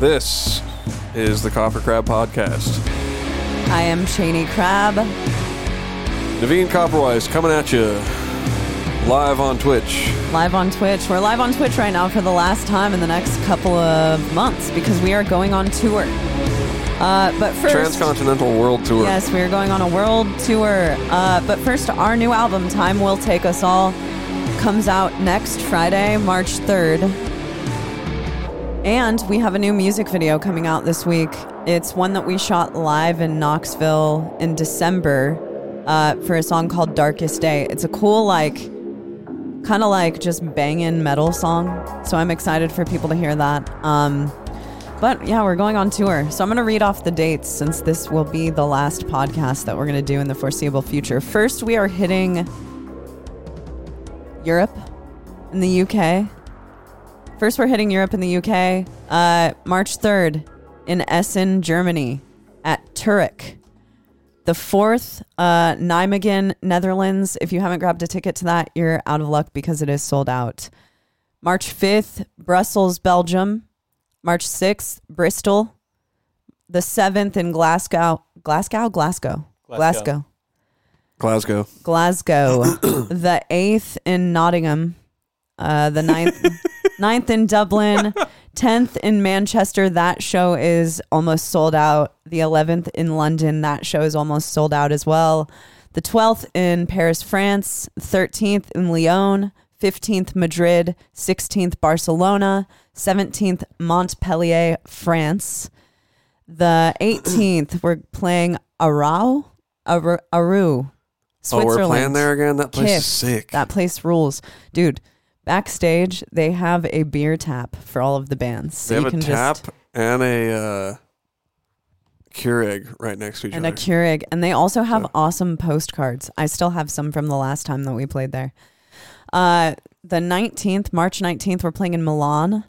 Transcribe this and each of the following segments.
This is the Copper Crab Podcast. I am Chaney Crabb. Navene Koperweis coming at you live on Twitch. Live on Twitch. We're live on Twitch right now for the last time in the next couple of months because we are going on tour. Uh, but first, Transcontinental World Tour. yes, we are going on a world tour. Uh, but first, our new album, Time Will Take Us All, comes out next Friday, March 3rd. And we have a new music video coming out this week. It's one that we shot live in Knoxville in December uh, for a song called Darkest Day. It's a cool, like, kind of like just banging metal song. So I'm excited for people to hear that. Um, but yeah, we're going on tour. So I'm going to read off the dates since this will be the last podcast that we're going to do in the foreseeable future. First, we are hitting Europe in the UK. First, we're hitting Europe in the UK. Uh, March 3rd in Essen, Germany at Turock. The fourth, uh, Nijmegen, Netherlands. If you haven't grabbed a ticket to that, you're out of luck because it is sold out. March 5th, Brussels, Belgium. March 6th, Bristol. The 7th in Glasgow. Glasgow? Glasgow. Glasgow. Glasgow. Glasgow. Glasgow. the 8th in Nottingham. Uh, the 9th, 9th in Dublin. 10th in Manchester. That show is almost sold out. The 11th in London. That show is almost sold out as well. The 12th in Paris, France. 13th in Lyon. 15th Madrid. 16th Barcelona. 17th Montpellier, France. The 18th, we're playing Arau, Aru, Aru Oh, Switzerland. we're playing there again? That place Kiff. is sick. That place rules. Dude, backstage, they have a beer tap for all of the bands. So they you have a tap and a uh, Keurig right next to each and a other. Keurig. And they also have So- awesome postcards. I still have some from the last time that we played there. Uh, the 19th, March 19th, we're playing in Milan.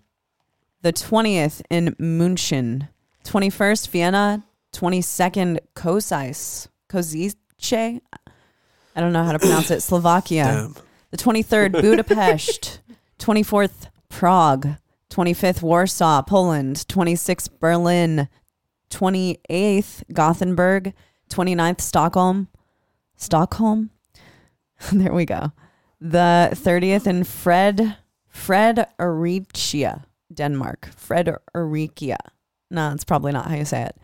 The 20th in München. 21st, Vienna. 22nd, Kosice. Kozice? I don't know how to pronounce it. Slovakia. Damn. The 23rd, Budapest. 24th, Prague. 25th, Warsaw, Poland. 26th, Berlin. 28th, Gothenburg. 29th, Stockholm. Stockholm? there we go. The 30th in Fred, Fred Aricia, Denmark. Fred Aricia. No, that's probably not how you say it.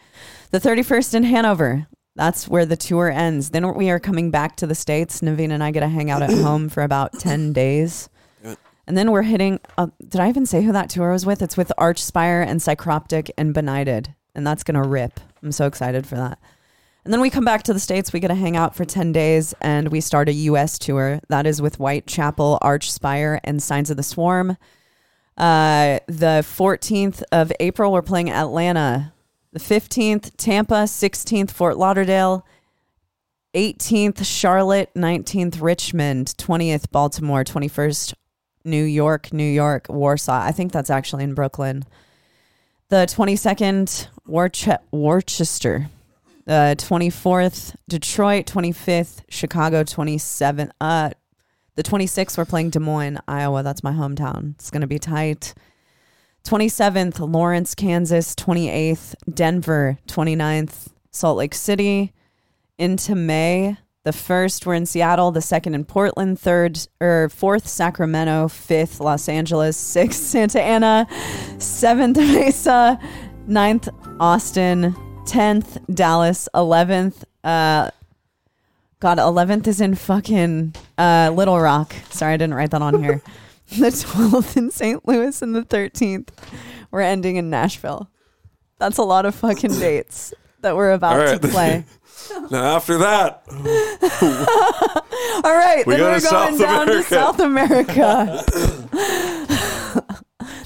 The 31st in Hanover. That's where the tour ends. Then we are coming back to the States. Navene and I get to hang out at home for about 10 days. And then we're hitting, uh, did I even say who that tour was with? It's with Archspire and Psychroptic and Benighted. And that's going to rip. I'm so excited for that. And then we come back to the States. We get to hang out for 10 days and we start a US tour. That is with Whitechapel, Archspire, and Signs of the Swarm. Uh, the 14th of April, we're playing Atlanta. The 15th, Tampa. 16th, Fort Lauderdale. 18th, Charlotte. 19th, Richmond. 20th, Baltimore. 21st, New York, New York, Warsaw. I think that's actually in Brooklyn. The 22nd, Worce- Worcester. Uh, 24th, Detroit. 25th, Chicago. 27th, uh, the 26th, we're playing Des Moines, Iowa. That's my hometown. It's going to be tight. 27th, Lawrence, Kansas. 28th, Denver. 29th, Salt Lake City. Into May. The first, we're in Seattle. The second, in Portland. Third, or fourth, Sacramento. Fifth, Los Angeles. Sixth, Santa Ana. Seventh, Mesa. Ninth, Austin. Tenth, Dallas. Eleventh, uh, God, 11th is in fucking uh, Little Rock. Sorry, I didn't write that on here. the 12th in St. Louis and the 13th. We're ending in Nashville. That's a lot of fucking dates that we're about right. to play. Now, after that, All right, We then go we're to going South down America. to South America.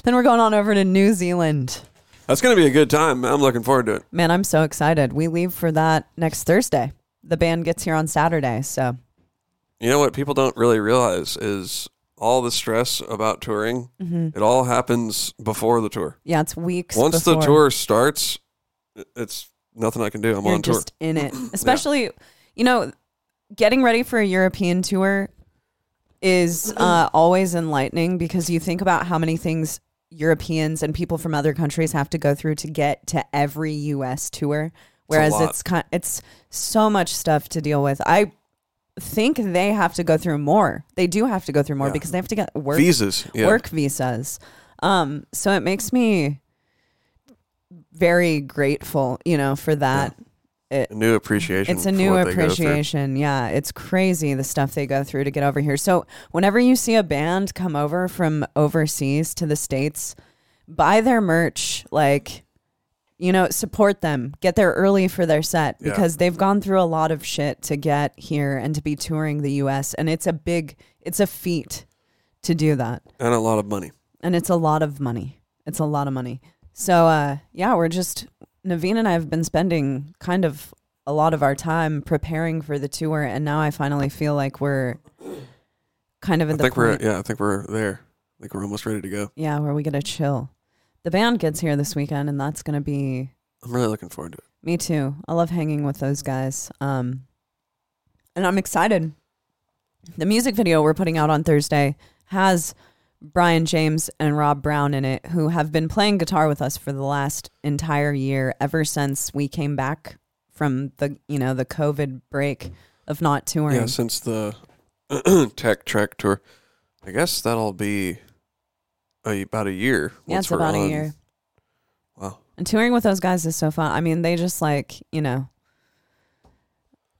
then we're going on over to New Zealand. that's going to be a good time. I'm looking forward to it. Man, I'm so excited. We leave for that next Thursday. The band gets here on Saturday, so You know what people don't really realize is all the stress about touring, it all happens before the tour. yeah, it's weeks. Once the tour starts, it's nothing I can do. I'm you're on tour. just in it. Especially, you know, getting ready for a European tour is uh, always enlightening because you think about how many things Europeans and people from other countries have to go through to get to every US tour. Whereas it's kind it's so much stuff to deal with. I think they have to go through more. They do have to go through more Yeah. because they have to get work Visas. Yeah. work visas. Um, so it makes me very grateful, you know, for that. A new appreciation. It's a new what they go through. appreciation. Yeah, it's crazy the stuff they go through to get over here. So whenever you see a band come over from overseas to the states, buy their merch. Like, you know, support them. Get there early for their set Yeah. because they've gone through a lot of shit to get here and to be touring the U.S. And it's a big, it's a feat to do that And a lot of money. and it's a lot of money. It's a lot of money. So uh yeah, we're just Navene and I have been spending kind of a lot of our time preparing for the tour and now I finally feel like we're kind of I the think we're yeah. I think we're there. I think we're almost ready to go. yeah, where we get to chill. The band gets here this weekend and that's going to be I'm really looking forward to it. me too. I love hanging with those guys. Um and I'm excited. The music video we're putting out on Thursday has Brian James and Rob Brown in it, who have been playing guitar with us for the last entire year, ever since we came back from the you know the COVID break of not touring. Yeah, since the Tech Trek tour, I guess that'll be a, about a year. Yeah, it's about a year. Wow. And touring with those guys is so fun. I mean, they just like you know.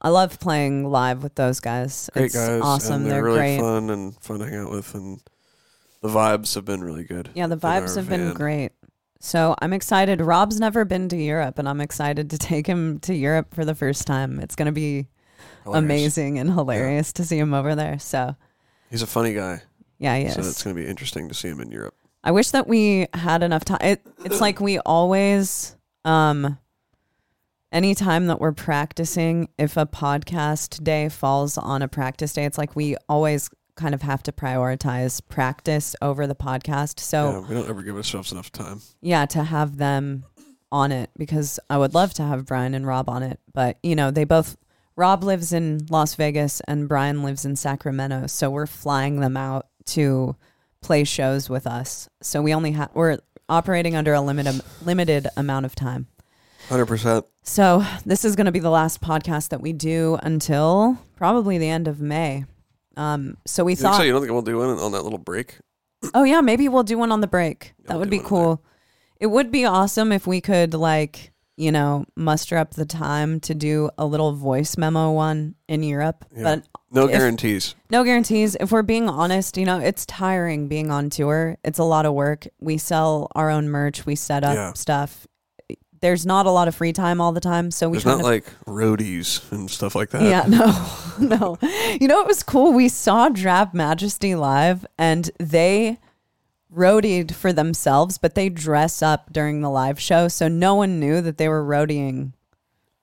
I love playing live with those guys. Great it's guys. awesome. They're, they're really great. fun and fun to hang out with, and the vibes have been really good. Yeah, the vibes have been great. So I'm excited. Rob's never been to Europe, and I'm excited to take him to Europe for the first time. It's going to be Hilarious. amazing and hilarious to see him over there. So He's a funny guy, yeah, he so it's going to be interesting to see him in Europe. I wish that we had enough time. It, it's like we always, um, anytime that we're practicing, if a podcast day falls on a practice day, it's like we always kind of have to prioritize practice over the podcast. So yeah, we don't ever give ourselves enough time. yeah, to have them on it because I would love to have Brian and Rob on it. But, you know, they both, Rob lives in Las Vegas and Brian lives in Sacramento. So we're flying them out to play shows with us. So we only have, we're operating under a limited, limited amount of time. Hundred percent. So this is going to be the last podcast that we do until probably the end of May. Um, so we You thought, so? You don't think we'll do one on that little break? Oh yeah, maybe we'll do one on the break. Yeah, that we'll would be cool. It would be awesome if we could like, you know, muster up the time to do a little voice memo one in Europe. Yeah. But No If- guarantees. no guarantees. If we're being honest, you know, it's tiring being on tour. It's a lot of work. We sell our own merch, we set up Yeah. stuff. There's not a lot of free time all the time, so we kind not of like roadies and stuff like that. yeah, no, no. You know, it was cool. We saw Drab Majesty live, and they roadied for themselves, but they dress up during the live show, so no one knew that they were roadieing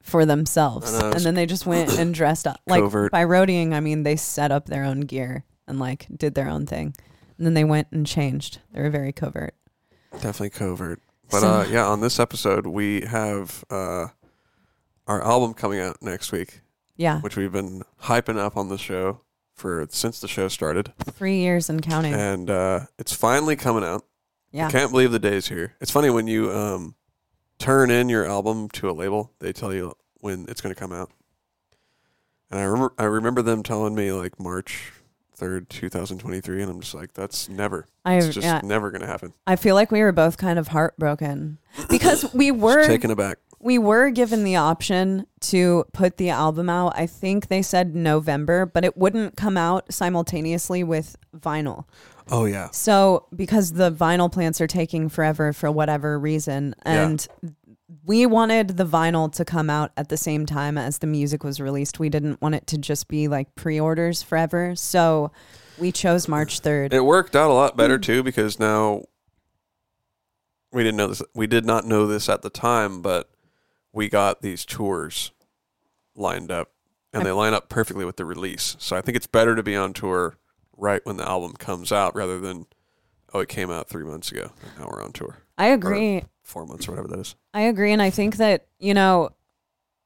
for themselves. Know, And then they just went and dressed up. Like covert. by roadieing, I mean they set up their own gear and like did their own thing, and then they went and changed. They were very covert. Definitely covert. But So- uh, yeah, on this episode we have uh, our album coming out next week, Yeah, which we've been hyping up on the show for since the show started, three years and counting. and uh, it's finally coming out. yeah, Can't believe the day's here. It's funny when you um, turn in your album to a label, they tell you when it's going to come out. And I remember, I remember them telling me like March third, two thousand twenty-three, and I'm just like, that's never. I It's just yeah. never going to happen. I feel like we were both kind of heartbroken because we Just were taken aback. We were given the option to put the album out. I think they said November, but it wouldn't come out simultaneously with vinyl. Oh yeah, So because the vinyl plants are taking forever for whatever reason, Yeah. and we wanted the vinyl to come out at the same time as the music was released. We didn't want it to just be like pre-orders forever. So we chose March third. it worked out a lot better too because now we didn't know this. We did not know this at the time, but we got these tours lined up, and they line up perfectly with the release. So I think it's better to be on tour right when the album comes out rather than oh it came out three months ago and now we're on tour I agree. four months or whatever that is. I agree. And I think that, you know,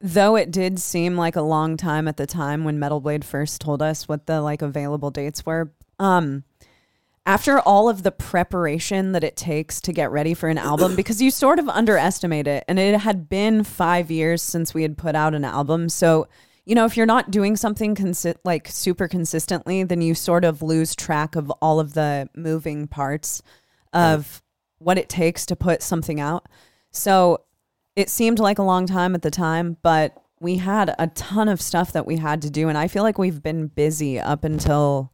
though it did seem like a long time at the time when Metal Blade first told us what the like available dates were, um, after all of the preparation that it takes to get ready for an album, because you sort of underestimate it, and it had been five years since we had put out an album. So, you know, if you're not doing something consi- like super consistently, then you sort of lose track of all of the moving parts of what it takes to put something out. So it seemed like a long time at the time, but we had a ton of stuff that we had to do. And I feel like we've been busy up until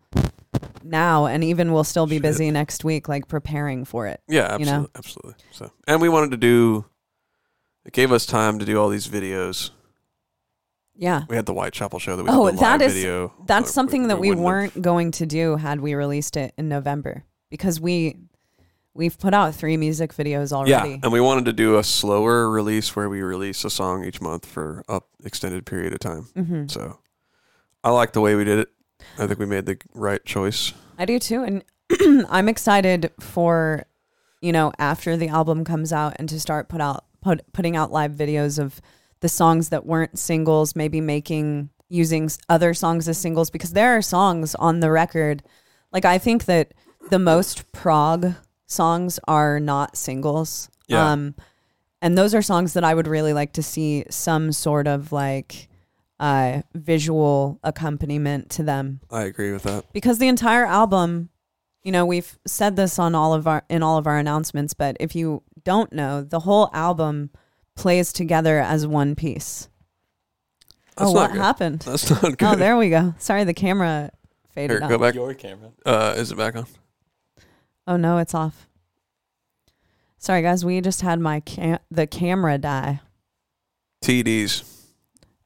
now, and even we'll still be Shit. busy next week, like preparing for it. Yeah, You absolutely, know? absolutely. So, and we wanted to do. It gave us time to do all these videos. Yeah. We had the Whitechapel show that we Oh, that is- video. That's something that we have- weren't going to do had we released it in November because we we've put out three music videos already. Yeah, and we wanted to do a slower release where we release a song each month for a extended period of time. hmm So, I like the way we did it. I think we made the right choice. I do too, and I'm excited for you know after the album comes out and to start put out put, putting out live videos of the songs that weren't singles, maybe making using other songs as singles because there are songs on the record. Like I think that the most prog songs are not singles. Yeah. Um, and those are songs that I would really like to see some sort of like uh, visual accompaniment to them I agree with that. because the entire album you know we've said this on all of our in all of our announcements but if you don't know the whole album plays together as one piece That's oh not what good. happened That's not good. oh there we go sorry the camera faded Here, go back. Your camera. Uh, is it back on? oh no it's off sorry guys we just had my cam- the camera die TDs.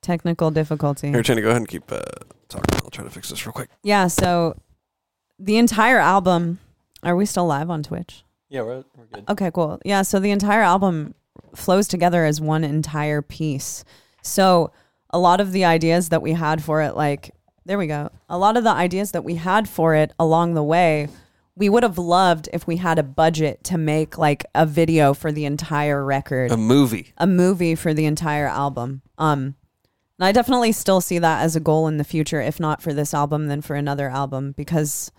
Technical difficulty Here, Chaney, go ahead and keep uh, talking. I'll try to fix this real quick. yeah so the entire album are we still live on twitch Yeah, we're, we're good. Okay, cool. Yeah, so the entire album flows together as one entire piece. So a lot of the ideas that we had for it, like, there we go. A lot of the ideas that we had for it along the way, we would have loved if we had a budget to make like a video for the entire record, A movie. a movie for the entire album. Um, and I definitely still see that as a goal in the future, if not for this album, then for another album, because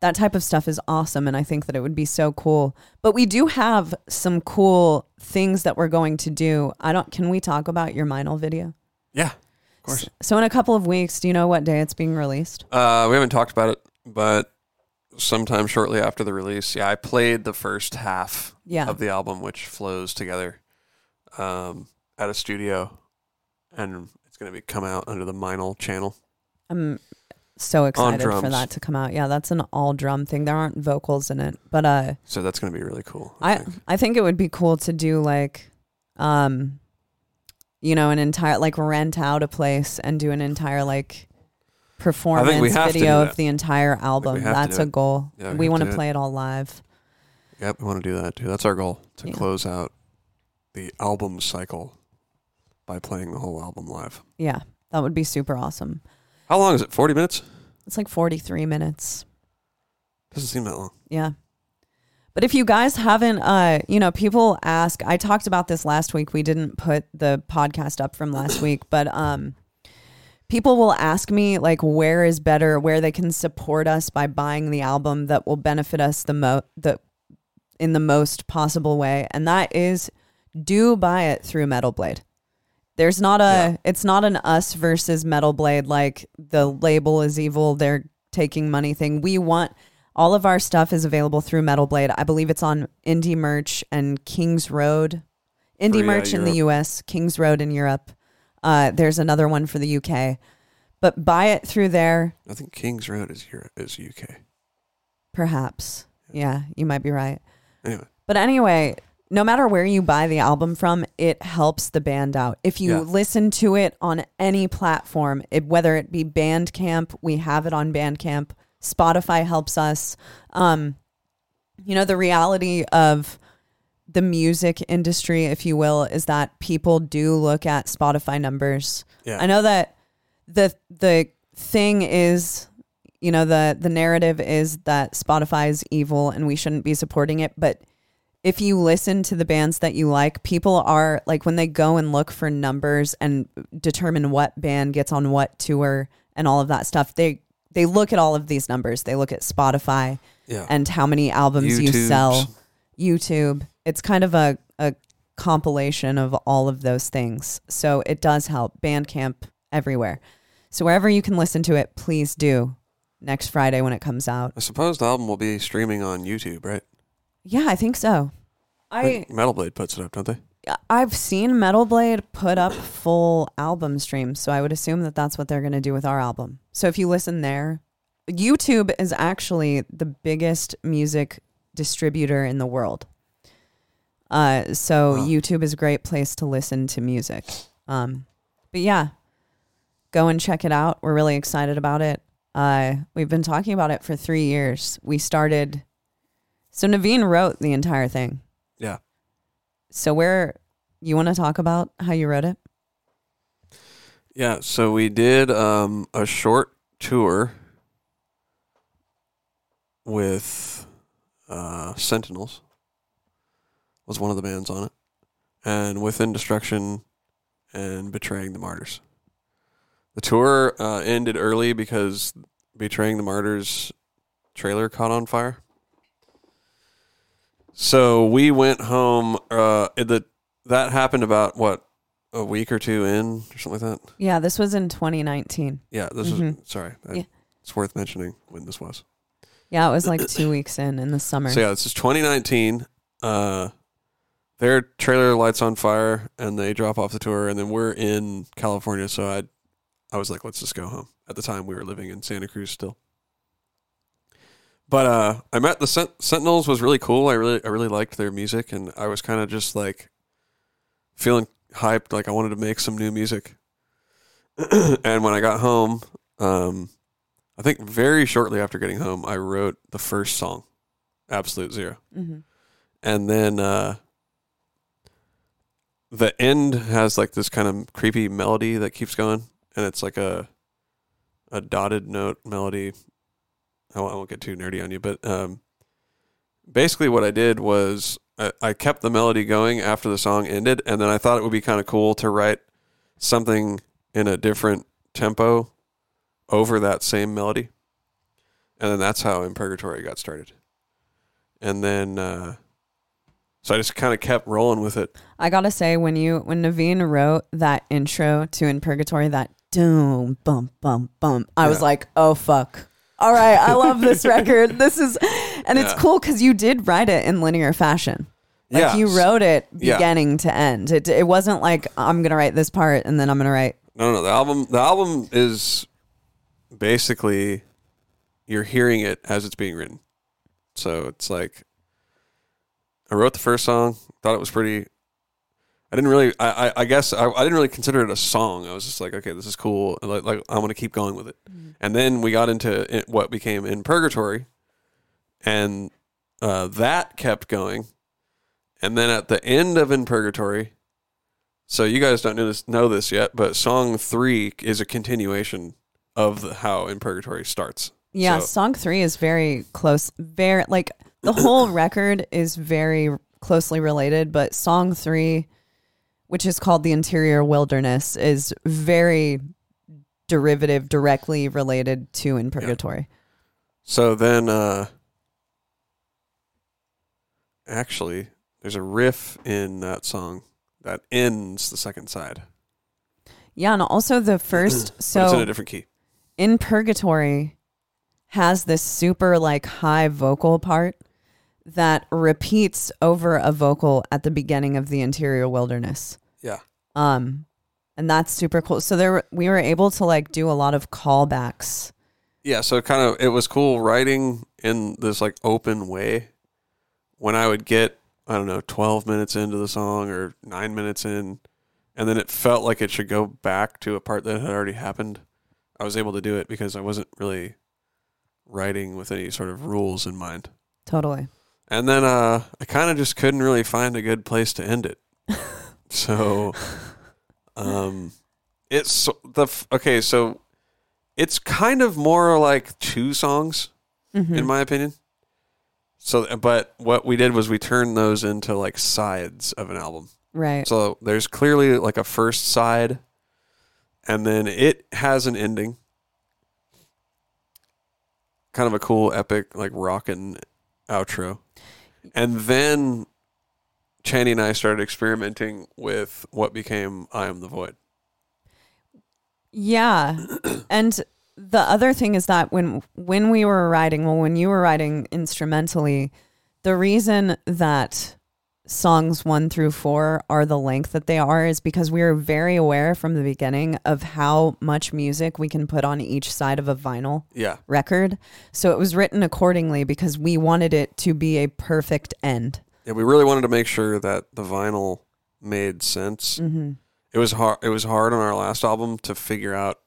that type of stuff is awesome. And I think that it would be so cool. But we do have some cool things that we're going to do. I don't, can we talk about your Meinl video? Yeah, of course. So in a couple of weeks, do you know what day it's being released? Uh, we haven't talked about it, but sometime shortly after the release, yeah, I played the first half Yeah. of the album, which flows together um, at a studio, and it's going to be come out under the Meinl channel. I'm so excited for drums. that to come out. Yeah, that's an all drum thing. There aren't vocals in it, but uh So that's going to be really cool. I, I think. I think it would be cool to do like um you know an entire like rent out a place and do an entire like performance have to do video that. of the entire album. have to That's do a it. goal. Yeah, we we have want to to do it. play it all live. Yep, we want to do that too. That's our goal to Yeah. close out the album cycle by playing the whole album live. Yeah. That would be super awesome. How long is it? Forty minutes? It's like 43 minutes. Doesn't seem that long. Yeah. But if you guys haven't, uh, you know, people ask. I talked about this last week. We didn't put the podcast up from last week, but um, people will ask me like, where is better, where they can support us by buying the album that will benefit us the most, the in the most possible way, and that is do buy it through Metal Blade. There's not a, Yeah. it's not an us versus Metal Blade like the label is evil. They're taking money thing. We want all of our stuff is available through Metal Blade. I believe it's on Indie Merch and Kings Road. Indie For, yeah, Merch in the US, Kings Road in Europe. Uh, there's another one for the UK. But buy it through there, I think Kings Road is Europe, is UK. perhaps. Yeah, you might be right. Anyway, But anyway, no matter where you buy the album from, it helps the band out. If you Yeah. listen to it on any platform, it, whether it be Bandcamp, we have it on Bandcamp. Spotify helps us. Um, you know, the reality of the music industry, if you will, is that people do look at Spotify numbers. yeah, I know that the the thing is, you know, the the narrative is that Spotify is evil and we shouldn't be supporting it, but if you listen to the bands that you like, people are like when they go and look for numbers and determine what band gets on what tour and all of that stuff, they they look at all of these numbers. They look at Spotify Yeah. and how many albums you sell, YouTube. It's kind of a, a compilation of all of those things. So it does help. Bandcamp everywhere. So wherever you can listen to it, please do next Friday when it comes out. I suppose the album will be streaming on YouTube, right? Yeah, I think so. I Metal Blade puts it up, don't they? I've seen Metal Blade put up full album streams, so I would assume that that's what they're going to do with our album. So if you listen there, YouTube is actually the biggest music distributor in the world. Uh, so Wow. YouTube is a great place to listen to music. Um, but yeah, go and check it out. We're really excited about it. Uh, we've been talking about it for three years. We started. So Navene wrote the entire thing. Yeah. So where you want to talk about how you wrote it? Yeah, so we did um, a short tour with uh, Sentinels. Was one of the bands on it, and Within Destruction and Betraying the Martyrs. The tour uh, ended early because Betraying the Martyrs trailer caught on fire. So we went home. Uh, the that happened about what a week or two in, or something like that. Yeah, this was in 2019. Yeah, this is sorry. I- Yeah. It's worth mentioning when this was. Yeah, it was like two weeks in in the summer. So yeah, this is 2019. Uh, their trailer lights on fire, and they drop off the tour, and then we're in California. So I, I was like, let's just go home. At the time, we were living in Santa Cruz still. But uh, I met the Sent- Sentinels was really cool. I really, I really liked their music, and I was kind of just like feeling hyped, like I wanted to make some new music. and when I got home, um, I think very shortly after getting home, I wrote the first song, Absolute Zero. hmm And then uh, the end has like this kind of creepy melody that keeps going, and it's like a a dotted note melody. I won't, I won't get too nerdy on you, but um, basically what I did was I, I kept the melody going after the song ended, and then I thought it would be kind of cool to write something in a different tempo over that same melody, and then that's how In Purgatory got started. And then, uh, so I just kind of kept rolling with it. I gotta say, when you when Navene wrote that intro to In Purgatory, that doom bum bum bum, I was like, oh fuck. All right, I love this record. This is, and it's Yeah. cool because you did write it in linear fashion. Like you wrote it Yeah. beginning to end. It it wasn't like I'm gonna write this part and then I'm gonna write. No, no, the album, the album is basically you're hearing it as it's being written. So it's like I wrote the first song, thought it was pretty. I didn't really, I, I, I guess I, I didn't really consider it a song. I was just like, okay, this is cool. Like, like I'm gonna keep going with it. And then we got into it, what became in purgatory, and uh, that kept going. And then at the end of in purgatory, so you guys don't know this, know this yet, but song three is a continuation of the, how in purgatory starts. Yeah, So- song three is very close. Very like the whole record is very closely related, but song three, which is called the Interior Wilderness, is very derivative, directly related to In Purgatory. So then, uh, actually, there's a riff in that song that ends the second side. Yeah, and also the first so it's in a different key. in Purgatory has this super like high vocal part that repeats over a vocal at the beginning of the Interior Wilderness. Yeah. Um, and that's super cool. So there, we were able to like do a lot of callbacks. Yeah, so kind of it was cool writing in this like open way. When I would get I don't know 12 minutes into the song or 9 minutes in and then it felt like it should go back to a part that had already happened. I was able to do it because I wasn't really writing with any sort of rules in mind. Totally. And then uh I kind of just couldn't really find a good place to end it. so um it's the f- okay, so it's kind of more like two songs Mhm. in my opinion. So but what we did was we turned those into like sides of an album. right. So there's clearly like a first side and then it has an ending. kind of a cool, epic, like rockin' outro. And then Chaney and I started experimenting with what became I Am the Void. Yeah. and the other thing is that when when we were writing, well when you were writing instrumentally, the reason that songs 1 through 4 are the length that they are is because we were very aware from the beginning of how much music we can put on each side of a vinyl Yeah. record. So it was written accordingly because we wanted it to be a perfect end. Yeah, we really wanted to make sure that the vinyl made sense. Mm-hmm. It was hard. It was hard on our last album to figure out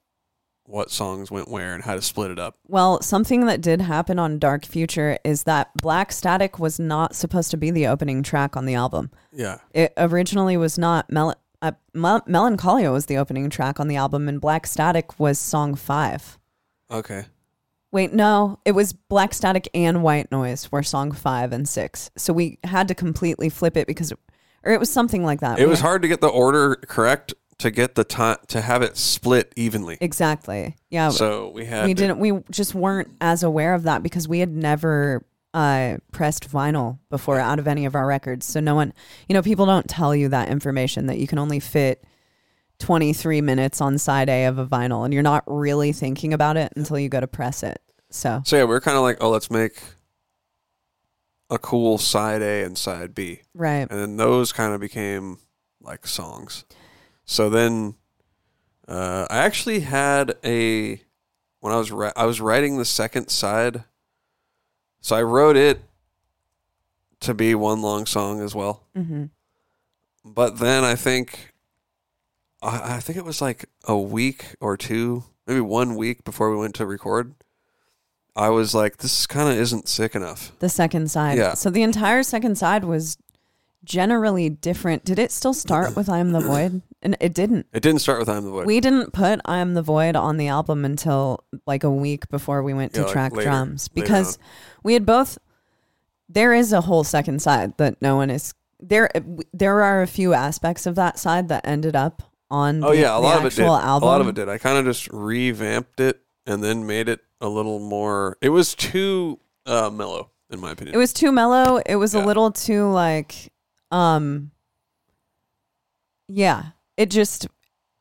what songs went where and how to split it up. Well, something that did happen on Dark Future is that Black Static was not supposed to be the opening track on the album. Yeah, It originally was not. Mel- uh, Mel- Melancholia was the opening track on the album, and Black Static was song five. okay. Wait, no, it was Black Static and White Noise were song five and six. So we had to completely flip it because, or it was something like that. It was hard to get the order correct to get the time to have it split evenly. Exactly. Yeah. So we had we to- didn't we just weren't as aware of that because we had never uh pressed vinyl before out of any of our records so no one you know people don't tell you that information that you can only fit 23 minutes on side A of a vinyl and you're not really thinking about it until you go to press it so So yeah, we are kind of like, oh, let's make a cool side A and side B, right and then those kind of became like songs. So then, uh, I actually had a when I was ri- I was writing the second side, so I wrote it to be one long song as well. hmm But then I think I, I think it was like a week or two, maybe one week before we went to record. I was like, this kind of isn't sick enough. the second side Yeah. so the entire second side was generally different did it still start with i am the void and it didn't It didn't start with I'm the Void. We didn't put I Am the Void on the album until like a week before we went to Yeah, like track later- drums later because we had both there is a whole second side that no one is there there are a few aspects of that side that ended up on oh the, yeah, a the lot of it did. actual album. A lot of it did. I kind of just revamped it and then made it a little more. It was too uh, mellow, in my opinion. It was too mellow. It was Yeah. a little too like um yeah, it just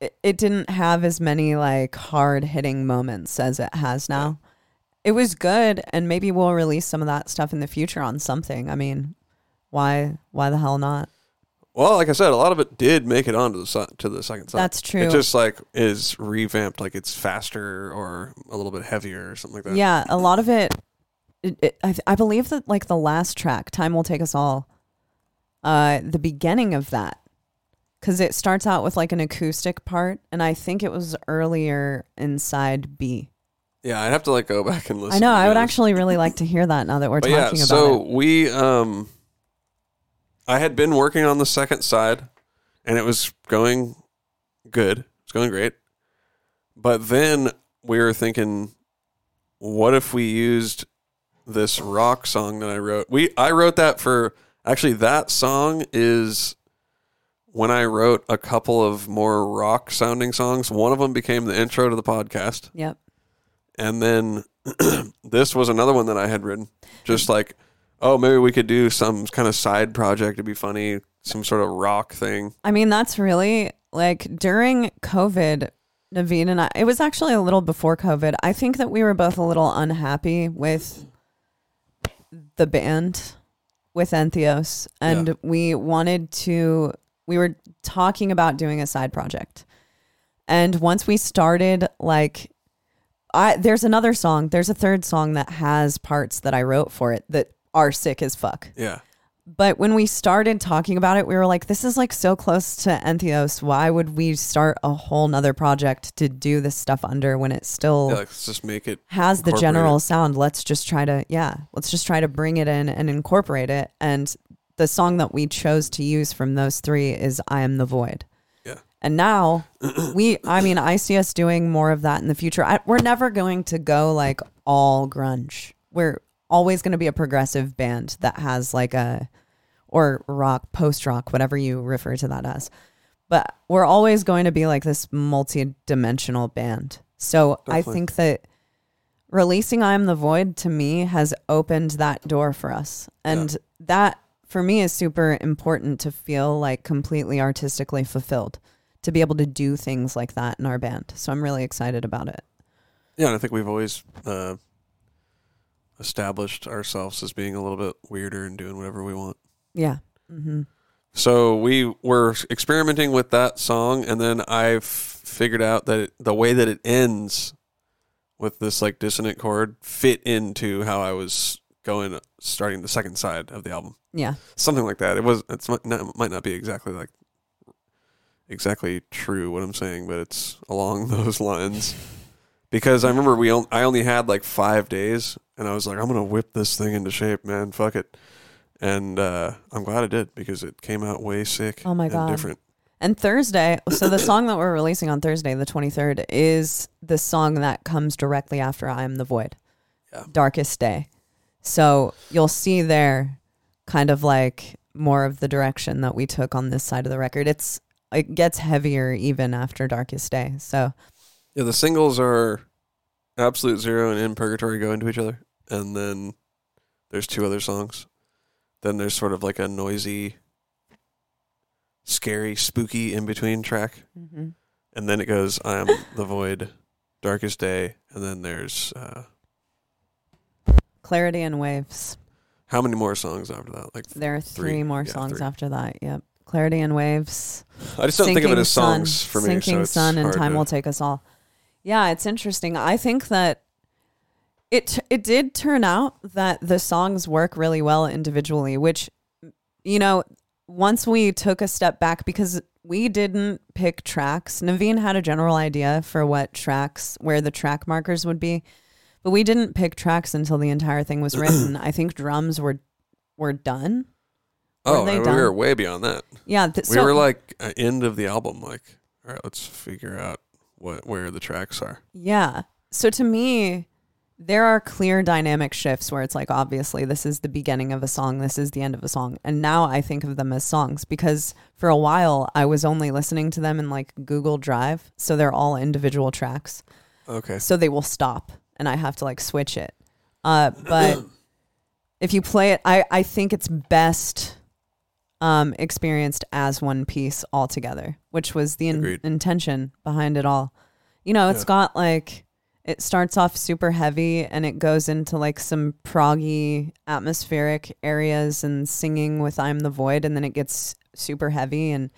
it, didn't have as many like hard hitting moments as it has now. It was good and maybe we'll release some of that stuff in the future on something. I mean, why why the hell not? well, like I said, a lot of it did make it onto the si- to the second side. That's true. It just like is revamped, like it's faster or a little bit heavier or something like that. Yeah, a lot of it. it, it I, I believe that like the last track, "Time Will Take Us All," uh, the beginning of that, because it starts out with like an acoustic part, and I think it was earlier inside B. Yeah, I'd have to like go back and listen. I know. I would actually really like to hear that now that we're But yeah, talking about so it. So we um I had been working on the second side and it was going good. It's going great. But then we were thinking what if we used this rock song that I wrote? We I wrote that for actually that song is when I wrote a couple of more rock sounding songs. One of them became the intro to the podcast. Yep. And then this was another one that I had written. Just like, oh, maybe we could do some kind of side project to be funny, some sort of rock thing. I mean, that's really like during COVID, Navene and I, it was actually a little before COVID. I think that we were both a little unhappy with the band, with Entheos, and Yeah. we wanted to, we were talking about doing a side project. And once we started, like, I, there's another song, there's a third song that has parts that I wrote for it that are sick as fuck. Yeah. But when we started talking about it, we were like, this is like so close to Entheos. Why would we start a whole nother project to do this stuff under when it still yeah like, let's just make it. has the general sound? Let's just try to, yeah, let's just try to bring it in and incorporate it. And the song that we chose to use from those three is I Am the Void. Yeah. And now we, I mean, I see us doing more of that in the future. I, we're never going to go like all grunge. We're always going to be a progressive band that has like a, or rock, post rock, whatever you refer to that as. But we're always going to be like this multi dimensional band. So I think that releasing I Am the Void to me has opened that door for us. And that for me is super important to feel like completely artistically fulfilled, to be able to do things like that in our band. So I'm really excited about it. Yeah, and I think we've always uh, established ourselves as being a little bit weirder and doing whatever we want. Yeah. hmm So we were experimenting with that song, and then I figured out that it, the way that it ends with this like dissonant chord fit into how I was going, starting the second side of the album. Yeah. Something like that. It was. It's might not, might not be exactly like exactly true what I'm saying, but it's along those lines. Because I remember we on, I only had like five days, and I was like, I'm gonna whip this thing into shape, man. Fuck it. And uh, I'm glad I did because it came out way sick. Oh my God. different. And Thursday, so the song that we're releasing on Thursday, the 23rd, is the song that comes directly after I Am the Void, Yeah. Darkest Day. So you'll see there kind of like more of the direction that we took on this side of the record. It's it gets heavier even after Darkest Day. So Yeah, the singles are Absolute Zero and In Purgatory go into each other, and then there's two other songs. Then there's sort of like a noisy, scary, spooky in between track, and then it goes I am the void, darkest day, and then there's uh, Clarity and Waves. how many more songs after that? Like There are three, Three. more Yeah, songs three. after that. Yep. Clarity and Waves. I just don't think of it as songs sun, for me. Sinking so sun and time to- will take us all. Yeah, it's interesting. I think that it it did turn out that the songs work really well individually, which you know, once we took a step back because we didn't pick tracks. Naveen had a general idea for what tracks where the track markers would be, but we didn't pick tracks until the entire thing was written. I think drums were were done. Oh, Were they I mean, we done? were way beyond that. Yeah, th- We so- were like uh, end of the album. Like, all right, let's figure out what where the tracks are. Yeah. So to me, there are clear dynamic shifts where it's like, obviously, this is the beginning of a song, this is the end of a song. And now I think of them as songs because for a while I was only listening to them in like Google Drive. So they're all individual tracks. Okay. So they will stop and I have to like switch it. Uh, but if you play it, I, I think it's best um, experienced as one piece altogether, which was the in- intention behind it all. You know, it's Yeah. got like, it starts off super heavy and it goes into like some proggy atmospheric areas and singing with I'm the Void, and then it gets super heavy and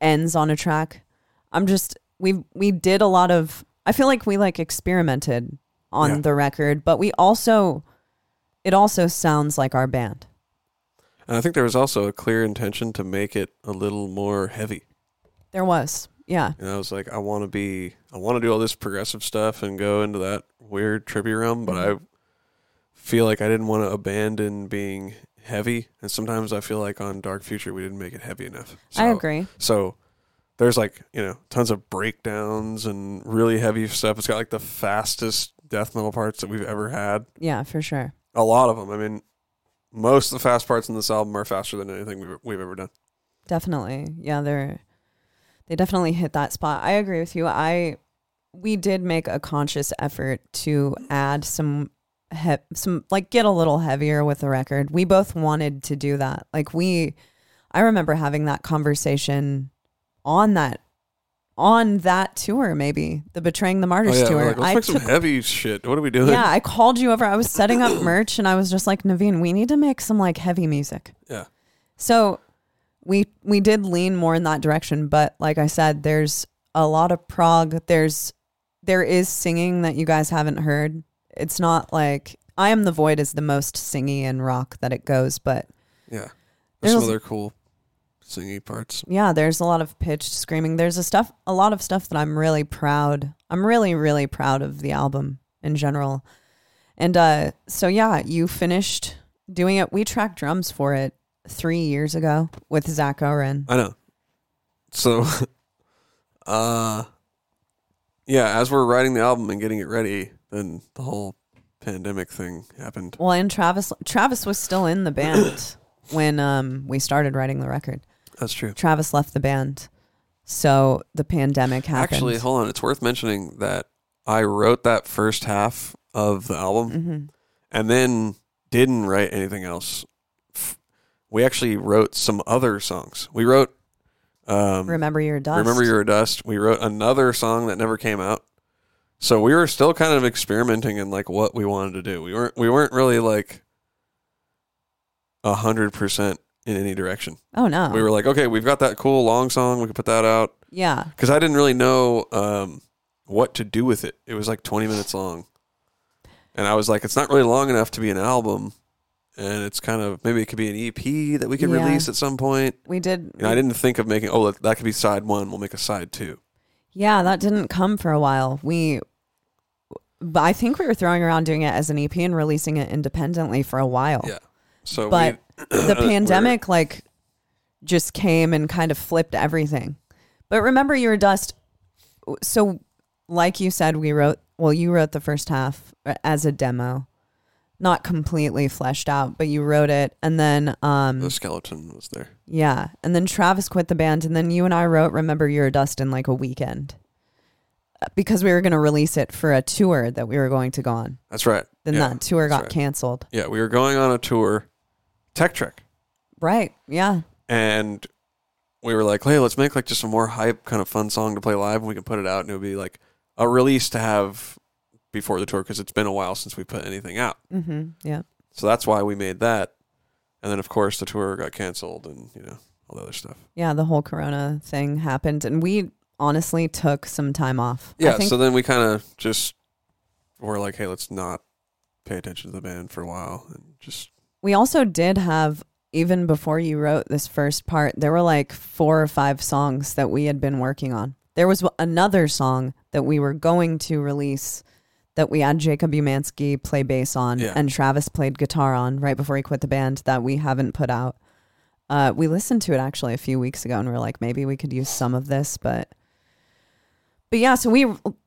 ends on a track. I'm just we we did a lot of I feel like we like experimented on Yeah. the record, but we also it also sounds like our band. And I think there was also a clear intention to make it a little more heavy. There was. Yeah. And I was like, I want to be, I want to do all this progressive stuff and go into that weird trippy realm, but mm-hmm. I feel like I didn't want to abandon being heavy. And sometimes I feel like on Dark Future we didn't make it heavy enough. I agree. So there's like you know tons of breakdowns and really heavy stuff. It's got like the fastest death metal parts that we've ever had. Yeah, for sure. A lot of them. I mean, most of the fast parts in this album are faster than anything we've, we've ever done. Definitely. Yeah, they're they definitely hit that spot. I agree with you. I we did make a conscious effort to add some he- some like get a little heavier with the record. We both wanted to do that. Like we I remember having that conversation on that on that tour maybe, the Betraying the Martyrs oh yeah, tour. like, let's I make some heavy shit. What are we doing? yeah, I called you over. I was setting up merch and I was just like, Navene, we need to make some like heavy music. Yeah. So we we did lean more in that direction, but like I said, there's a lot of prog. There's there is singing that you guys haven't heard. It's not like I am the void is the most singy and rock that it goes, but yeah. There's some There's- other cool singy parts. yeah, there's a lot of pitched screaming. There's a stuff a lot of stuff that I'm really proud. I'm really really proud of the album in general. And uh so yeah, you finished doing it. We tracked drums for it 3 years ago with Zack Ohren. I know. So, uh, yeah, as we're writing the album and getting it ready, then the whole pandemic thing happened. Well, and Travis Travis was still in the band when um we started writing the record. That's true. Travis left the band. So the pandemic happened. Actually, hold on. It's worth mentioning that I wrote that first half of the album, hmm and then didn't write anything else. We actually wrote some other songs. We wrote um, Remember your dust. Remember You're Dust. We wrote another song that never came out. So we were still kind of experimenting in like what we wanted to do. We weren't we weren't really like a hundred percent in any direction. Oh no. We were like, okay, we've got that cool long song. We could put that out yeah. because I didn't really know um, what to do with it. It was like twenty minutes long, and I was like, it's not really long enough to be an album, and it's kind of maybe it could be an EP that we could Yeah. release at some point. We did. You know, I didn't think of making. Oh, that- that could be side one. We'll make a side two. Yeah, that didn't come for a while. We, but I think we were throwing around doing it as an EP and releasing it independently for a while. Yeah. So, But we, the we're- pandemic like just came and kind of flipped everything. But remember your dust. So, like you said, we wrote. Well, you wrote the first half as a demo, not completely fleshed out, but you wrote it, and then um, the skeleton was there. Yeah. And then Travis quit the band. And then you and I wrote Remember You're a Dust in like a weekend Uh, because we were going to release it for a tour that we were going to go on. That's right. Then yeah, that tour got right. canceled. Yeah, we were going on a tour, Tech Trek. Right. Yeah. and we were like, "Hey, let's make like just a more hype kind of fun song to play live, and we can put it out, and it would be like a release to have before the tour because it's been a while since we put anything out. Mm-hmm. Yeah. So that's why we made that. And then of course the tour got canceled, and you know all the other stuff. Yeah. The whole Corona thing happened. And we honestly took some time off. Yeah. So then we kind of just were like, "Hey, let's not pay attention to the band for a while, and just we also did have, even before you wrote this first part, there were like four or five songs that we had been working on. There was another song that we were going to release that we had Jacob Umansky play bass on Yeah. and Travis played guitar on right before he quit the band that we haven't put out. Uh, we listened to it actually a few weeks ago and we are like, maybe we could use some of this, but but yeah, so we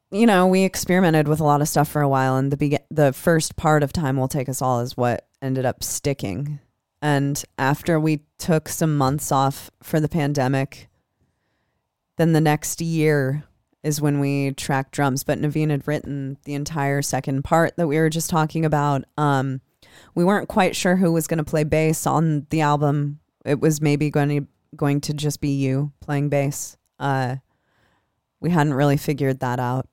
you know we experimented with a lot of stuff for a while, and the be- the first part of time will take us all is what ended up sticking. And after we took some months off for the pandemic, then the next year is when we tracked drums. But Navene had written the entire second part that we were just talking about. Um, we weren't quite sure who was going to play bass on the album. It was maybe going to going to just be you playing bass. Uh, we hadn't really figured that out.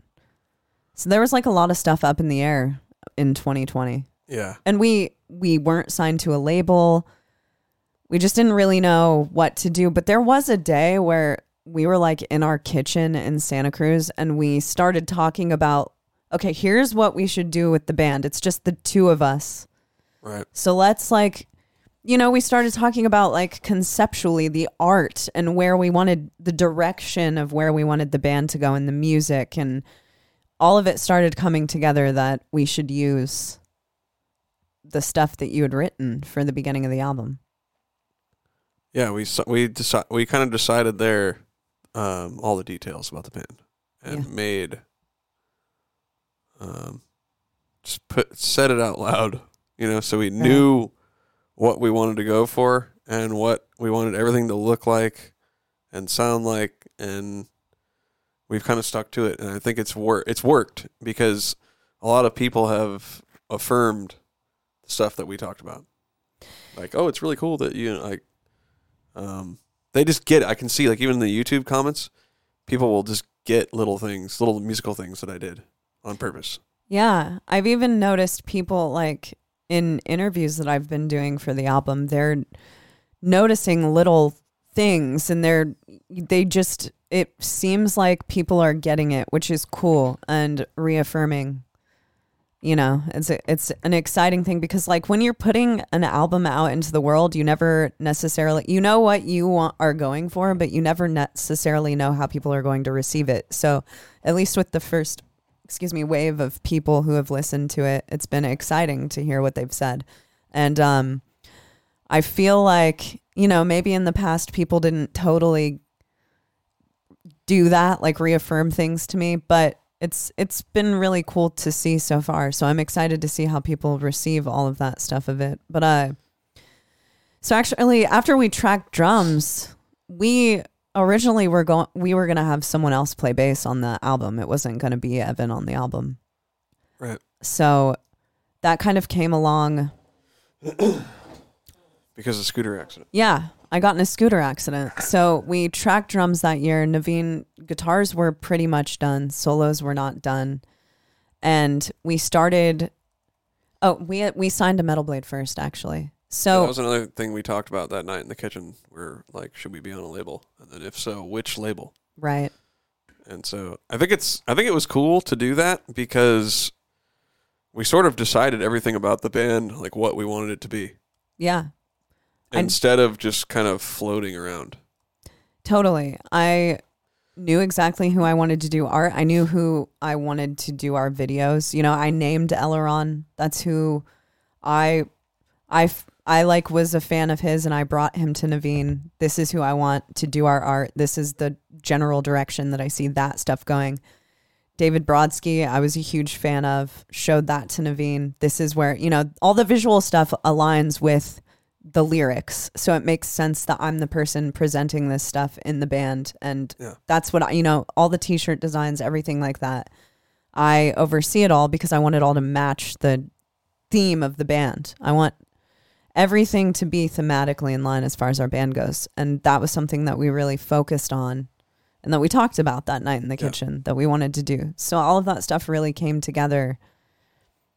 So there was like a lot of stuff up in the air in 2020 yeah, and we we weren't signed to a label. We just didn't really know what to do. But there was a day where we were like in our kitchen in santa cruz and we started talking about okay here's what we should do with the band. It's just the two of us. Right. so let's like you know we started talking about like conceptually the art and where we wanted the direction of where we wanted the band to go and the music and all of it started coming together that we should use the stuff that you had written for the beginning of the album. Yeah, we we deci- we kind of decided there um, all the details about the band and Yeah. made um, just put said it out loud, you know, so we knew what we wanted to go for and what we wanted everything to look like and sound like, and we've kind of stuck to it. And I think it's wor- it's worked because a lot of people have affirmed stuff that we talked about. Like, oh, it's really cool that you like um, they just get it. I can see like even in the YouTube comments, people will just get little things, little musical things that I did on purpose. Yeah, I've even noticed people like in interviews that I've been doing for the album, they're noticing little things and they're they just it seems like people are getting it, which is cool and reaffirming. You know, it's a, it's an exciting thing because like when you're putting an album out into the world, you never necessarily you know what you want, are going for, but you never necessarily know how people are going to receive it. So, at least with the first excuse me wave of people who have listened to it it's been exciting to hear what they've said and um i feel like you know maybe in the past people didn't totally do that like reaffirm things to me but it's it's been really cool to see so far so i'm excited to see how people receive all of that stuff of it but uh so actually after we tracked drums we originally were going we were going to have someone else play bass on the album it wasn't going to be evan on the album Right. So that kind of came along. because of scooter accident. Yeah, I got in a scooter accident. So we tracked drums that year. Navene guitars were pretty much done. Solos were not done. And we started Oh, we we signed a Metal Blade first actually. So that was another thing we talked about that night in the kitchen. We're like, should we be on a label? And then if so, which label? right. And so I think it's I think it was cool to do that because we sort of decided everything about the band, like what we wanted it to be, Yeah. Instead of just kind of floating around. Totally. I knew exactly who I wanted to do art. I knew who I wanted to do our videos. You know, I named Eliran. That's who I I I like was a fan of his and I brought him to Navene. This is who I want to do our art. This is the general direction that I see that stuff going. David Brodsky, I was a huge fan of, showed that to Navene. This is where, you know, all the visual stuff aligns with the lyrics. So it makes sense that I'm the person presenting this stuff in the band. And Yeah. that's what I, you know, all the t shirt designs, everything like that. I oversee it all because I want it all to match the theme of the band. I want everything to be thematically in line as far as our band goes. And that was something that we really focused on and that we talked about that night in the Yeah. kitchen that we wanted to do. So all of that stuff really came together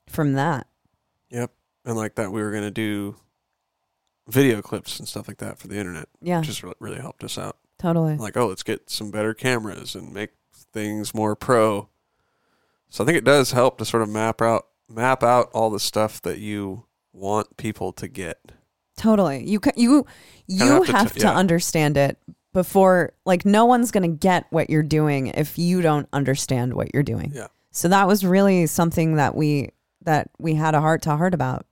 from that. Yep. And like that, we were going to do video clips and stuff like that for the internet, Yeah, which just re- really helped us out. totally. Like, oh, let's get some better cameras and make things more pro. So I think it does help to sort of map out map out all the stuff that you want people to get. Totally. You ca- you you have have to to, t- yeah. understand it before like no one's going to get what you're doing if you don't understand what you're doing. Yeah. So that was really something that we that we had a heart to heart about.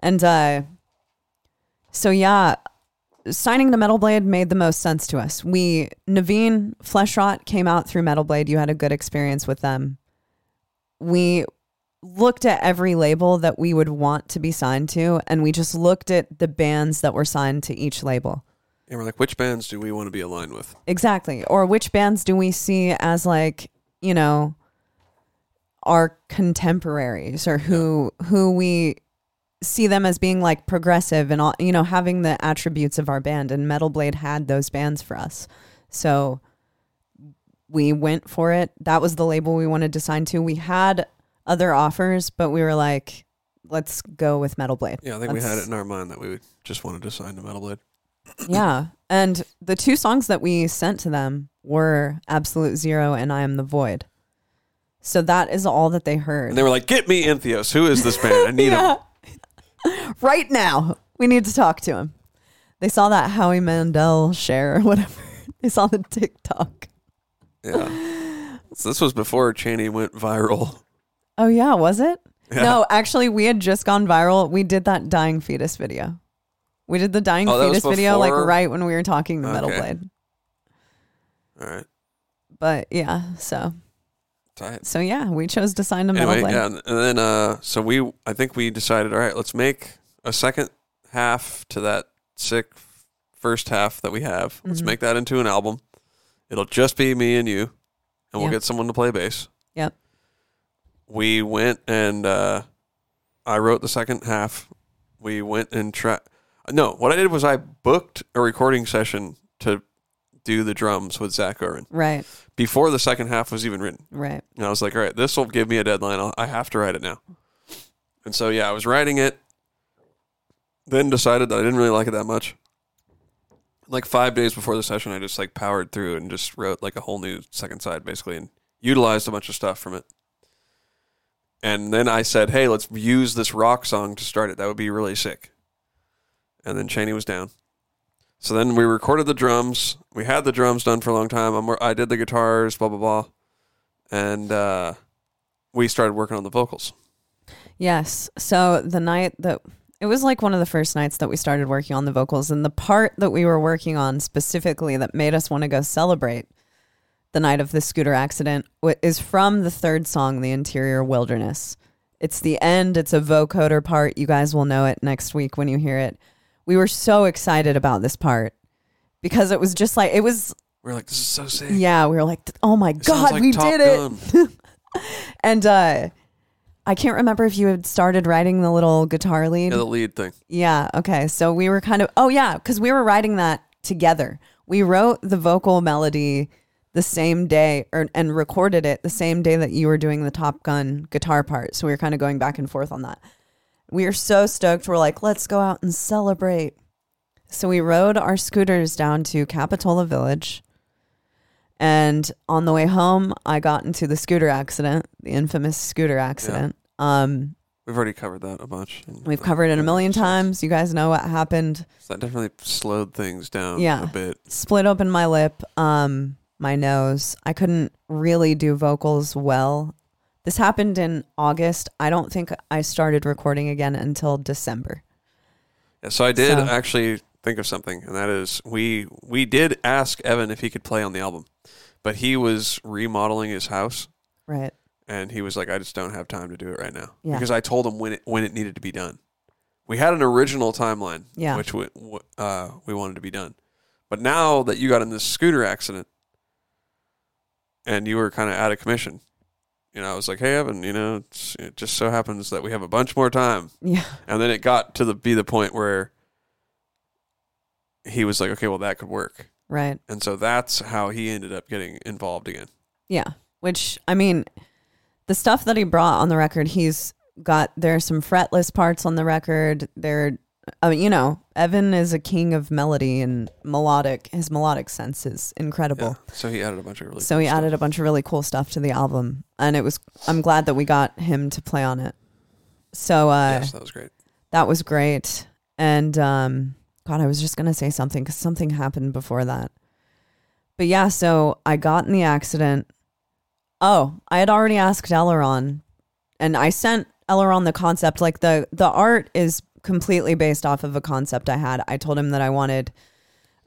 And uh so yeah, signing to Metal Blade made the most sense to us. We Navene Fleshwrought came out through Metal Blade. You had a good experience with them. We looked at every label that we would want to be signed to and we just looked at the bands that were signed to each label. And we're like, which bands do we want to be aligned with? Exactly. Or which bands do we see as like, you know, our contemporaries or who who we see them as being like progressive and all, you know, having the attributes of our band and Metal Blade had those bands for us. So we went for it. That was the label we wanted to sign to. We had other offers, but we were like, let's go with Metal Blade. Yeah, I think we had it in our mind that we just wanted to sign to Metal Blade. yeah. And the two songs that we sent to them were Absolute Zero and I Am the Void. So that is all that they heard. And they were like, "Get me Entheos. Who is this band? I need him." Right now. We need to talk to him. They saw that Howie Mandel share or whatever. They saw the TikTok. Yeah. So this was before Chaney went viral. Oh yeah, was it? Yeah. No, actually we had just gone viral. We did that dying fetus video. We did the dying Oh, fetus video like right when we were talking to Metal Blade. All right. But yeah, so Tight. so yeah, we chose to sign to Metal Anyway, yeah, and then uh, so we, I think we decided, all right, let's make a second half to that sick first half that we have. Let's Mhm. make that into an album. It'll just be me and you, and we'll Yeah. get someone to play bass. Yep. We went and uh, I wrote the second half. We went and tried. No, what I did was I booked a recording session to do the drums with Zack Ohren Right, before the second half was even written. right. And I was like, all right, this will give me a deadline. I'll, I have to write it now. And so, yeah, I was writing it, then decided that I didn't really like it that much. Like five days before the session, I just like powered through and just wrote like a whole new second side basically and utilized a bunch of stuff from it. And then I said, hey, let's use this rock song to start it. That would be really sick. And then Chaney was down. So then we recorded the drums. We had the drums done for a long time. I'm, I did the guitars, blah, blah, blah and uh, we started working on the vocals. Yes. So the night that it was like one of the first nights that we started working on the vocals, and the part that we were working on specifically that made us want to go celebrate the night of the scooter accident is from the third song, The Interior Wilderness. It's the end, it's a vocoder part. You guys will know it next week when you hear it. We were so excited about this part because it was just like, it was, We are like, this is so sick. yeah, we were like, oh my It sounds God, like we Top did it Gun. and uh I can't remember if you had started writing the little guitar lead. Yeah, the lead thing. Yeah. Okay. So we were kind of, oh, yeah, because we were writing that together. We wrote the vocal melody the same day or, and recorded it the same day that you were doing the Top Gun guitar part. So we were kind of going back and forth on that. We were so stoked. We're like, let's go out and celebrate. So we rode our scooters down to Capitola Village. And on the way home, I got into the scooter accident, the infamous scooter accident. Um, We've already covered that a bunch. We've covered it a million times. You guys know what happened. So that definitely slowed things down Yeah. a bit. Split open my lip, um, my nose. I couldn't really do vocals well. This happened in August. I don't think I started recording again until December. Yeah, so I did So- actually think of something, and that is we we did ask Evan if he could play on the album, but he was remodeling his house, Right. and he was like, "I just don't have time to do it right now," Yeah. because I told him when it when it needed to be done. We had an original timeline, Yeah. which we, uh, we wanted to be done, but now that you got in this scooter accident, and you were kind of out of commission. You know, I was like, "Hey, Evan, you know, it's, it just so happens that we have a bunch more time." Yeah. And then it got to the be the point where he was like, okay, well that could work. Right. And so that's how he ended up getting involved again. Yeah. Which I mean, the stuff that he brought on the record, he's got there's some fretless parts on the record. There, I mean, you know, Evan is a king of melody and melodic. His melodic sense is incredible. Yeah. So he added a bunch of really so cool he stuff. added a bunch of really cool stuff to the album, and it was. I'm glad that we got him to play on it. So uh, Yes, that was great. that was great. And um, God, I was just gonna say something because something happened before that. But yeah, so I got in the accident. Oh, I had already asked Eliran, and I sent Eliran the concept. Like the the art is completely based off of a concept I had. I told him that I wanted,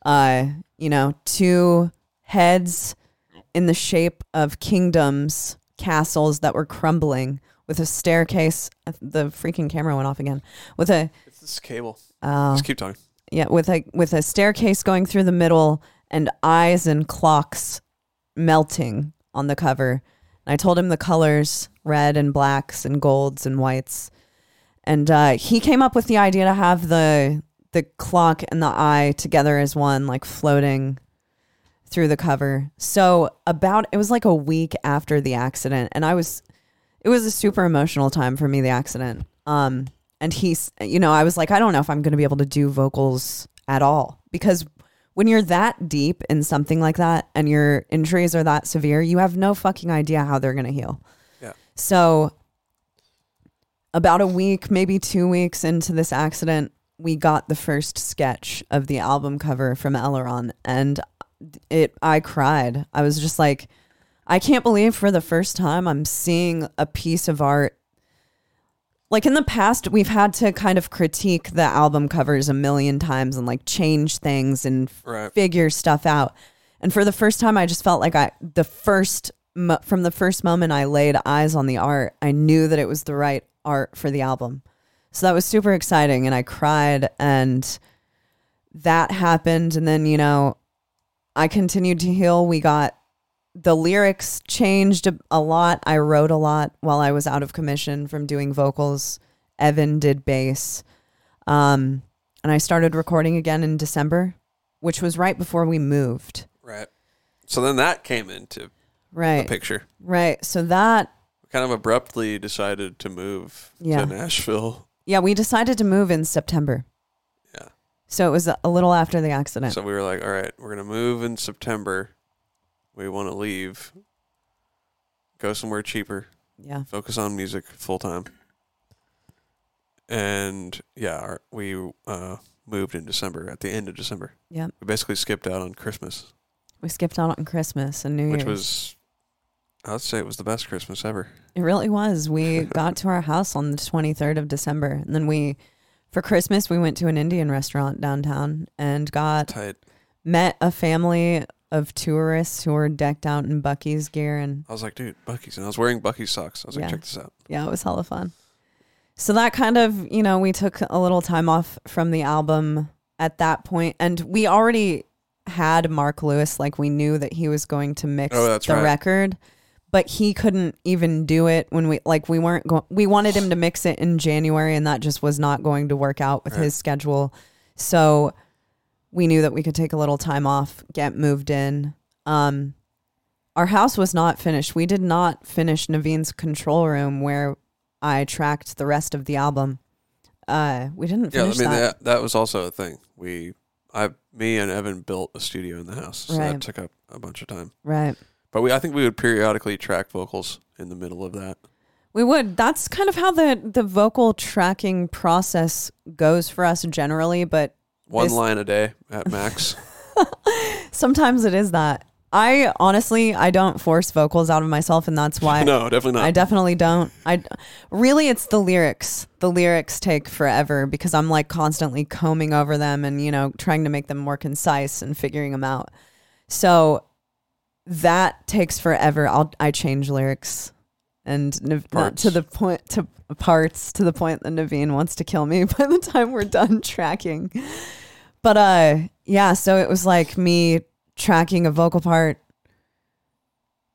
uh, you know, two heads in the shape of kingdoms, castles that were crumbling with a staircase. The freaking camera went off again. With a It's this cable. uh, Just keep talking. yeah, with a with a staircase going through the middle and eyes and clocks melting on the cover. And I told him the colors, red and blacks and golds and whites. And uh, he came up with the idea to have the the clock and the eye together as one, like floating through the cover. So about it was like a week after the accident, and I was it was a super emotional time for me the accident. Um, and he's you know I was like I don't know if I'm going to be able to do vocals at all because when you're that deep in something like that and your injuries are that severe, you have no fucking idea how they're going to heal. Yeah. So about a week, maybe 2 weeks into this accident, we got the first sketch of the album cover from Eliran and it I cried. I was just like I can't believe for the first time I'm seeing a piece of art like in the past we've had to kind of critique the album covers a million times and like change things and Right. figure stuff out. And for the first time I just felt like I the first from the first moment I laid eyes on the art, I knew that it was the right art for the album. So that was super exciting and I cried and that happened and then you know I continued to heal. We got the lyrics changed a, a lot. I wrote a lot while I was out of commission from doing vocals. Evan did bass. Um, and I started recording again in December, which was right before we moved. Right. So then that came into the Right. picture. Right. So that, kind of abruptly decided to move Yeah. to Nashville. yeah, we decided to move in September. Yeah. So it was a, a little after the accident. So we were like, all right, we're going to move in September. We want to leave, go somewhere cheaper, yeah. focus on music full time. And yeah, our, we uh, moved in December, at the end of December. Yeah. We basically skipped out on Christmas, We skipped out on Christmas and New Year's. which was, I'd say it was the best Christmas ever. It really was. We got to our house on the 23rd of December. And then we, for Christmas, we went to an Indian restaurant downtown and got Tight. met a family of tourists who were decked out in Buc-ee's gear. And I was like, dude, Buc-ee's. And I was wearing Buc-ee's socks. I was like, check this out. yeah, it was hella fun. So that kind of, you know, we took a little time off from the album at that point, and we already had Mark Lewis. Like we knew that he was going to mix Oh, the right. record, but he couldn't even do it when we like we weren't going we wanted him to mix it in January and that just was not going to work out with Right. his schedule. So we knew that we could take a little time off, get moved in. Um our house was not finished. We did not finish Navene's control room where I tracked the rest of the album. Uh we didn't Yeah, I mean that. that that was also a thing. We, I, me and Evan built a studio in the house, so Right. that took up a bunch of time. Right. But we, I think we would periodically track vocals in the middle of that. We would. That's kind of how the the vocal tracking process goes for us generally, but One This- line a day at max. sometimes it is that. I honestly I don't force vocals out of myself and that's why no, definitely not. I definitely don't. I really it's the lyrics. The lyrics take forever because I'm like constantly combing over them and you know trying to make them more concise and figuring them out. So that takes forever. I'll I change lyrics and Nav- to the point to parts to the point that Navene wants to kill me by the time we're done tracking. But uh yeah, so it was like me tracking a vocal part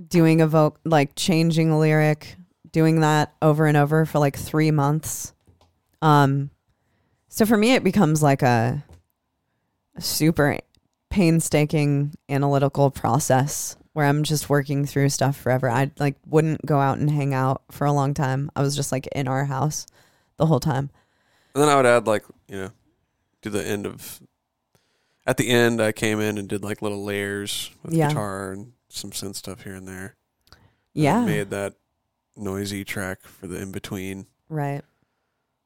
doing a voc like changing a lyric, doing that over and over for like three months. Um, so for me, it becomes like a, a super painstaking analytical process where I'm just working through stuff forever. I like wouldn't go out and hang out for a long time. I was just like in our house the whole time. And then I would add like, you know, do the end of at the end I came in and did like little layers with Yeah. guitar and some synth stuff here and there. And Yeah, made that noisy track for the in between. right.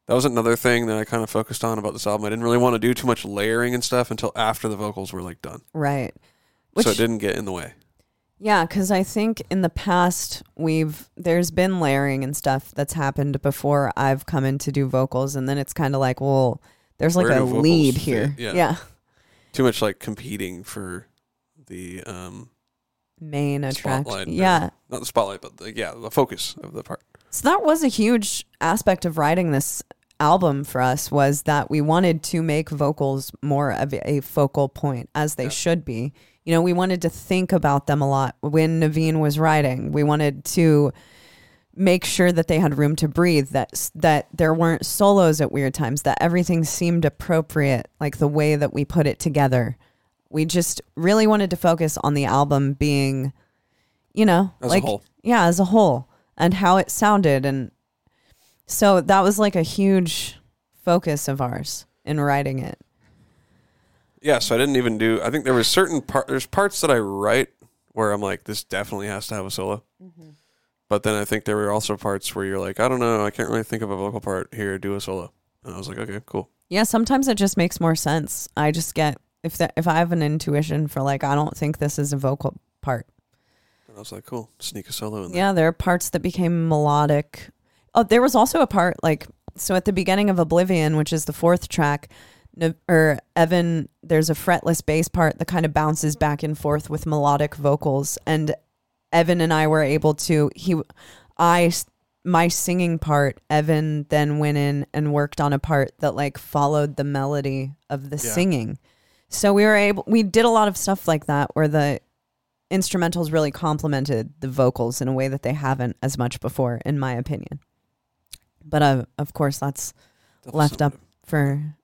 That was another thing that I kind of focused on about this album. I didn't really want to do too much layering and stuff until after the vocals were like done. Right. so it didn't get in the way. Yeah, because I think in the past we've there's been layering and stuff that's happened before I've come in to do vocals, and then it's kind of like, well, there's like Where a lead fit? here. Yeah. yeah, Too much like competing for the um main attraction. Yeah, not the spotlight, but the, yeah, the focus of the part. so that was a huge aspect of writing this album for us was that we wanted to make vocals more of a focal point as they Yeah. should be. You know, we wanted to think about them a lot when Navene was writing. We wanted to make sure that they had room to breathe that that there weren't solos at weird times that everything seemed appropriate like the way that we put it together we just really wanted to focus on the album being you know As like a whole. yeah as a whole and how it sounded and so that was like a huge focus of ours in writing it Yeah, so I didn't even do. I think there was certain part. There's parts that I write where I'm like, this definitely has to have a solo. Mm-hmm. But then I think there were also parts where you're like, I don't know, I can't really think of a vocal part here. Do a solo. And I was like, okay, cool. yeah sometimes it just makes more sense i just get if that if i have an intuition for like i don't think this is a vocal part And I was like, cool, sneak a solo in there. Yeah, there are parts that became melodic. Oh, there was also a part like so at the beginning of Oblivion, which is the fourth track, or Evan, there's a fretless bass part that kind of bounces back and forth with melodic vocals, and Evan and I were able to he, I my singing part. Evan then went in and worked on a part that like followed the melody of the Yeah. singing. So we were able we did a lot of stuff like that where the instrumentals really complemented the vocals in a way that they haven't as much before, in my opinion. But uh, of course, that's Definitely left up for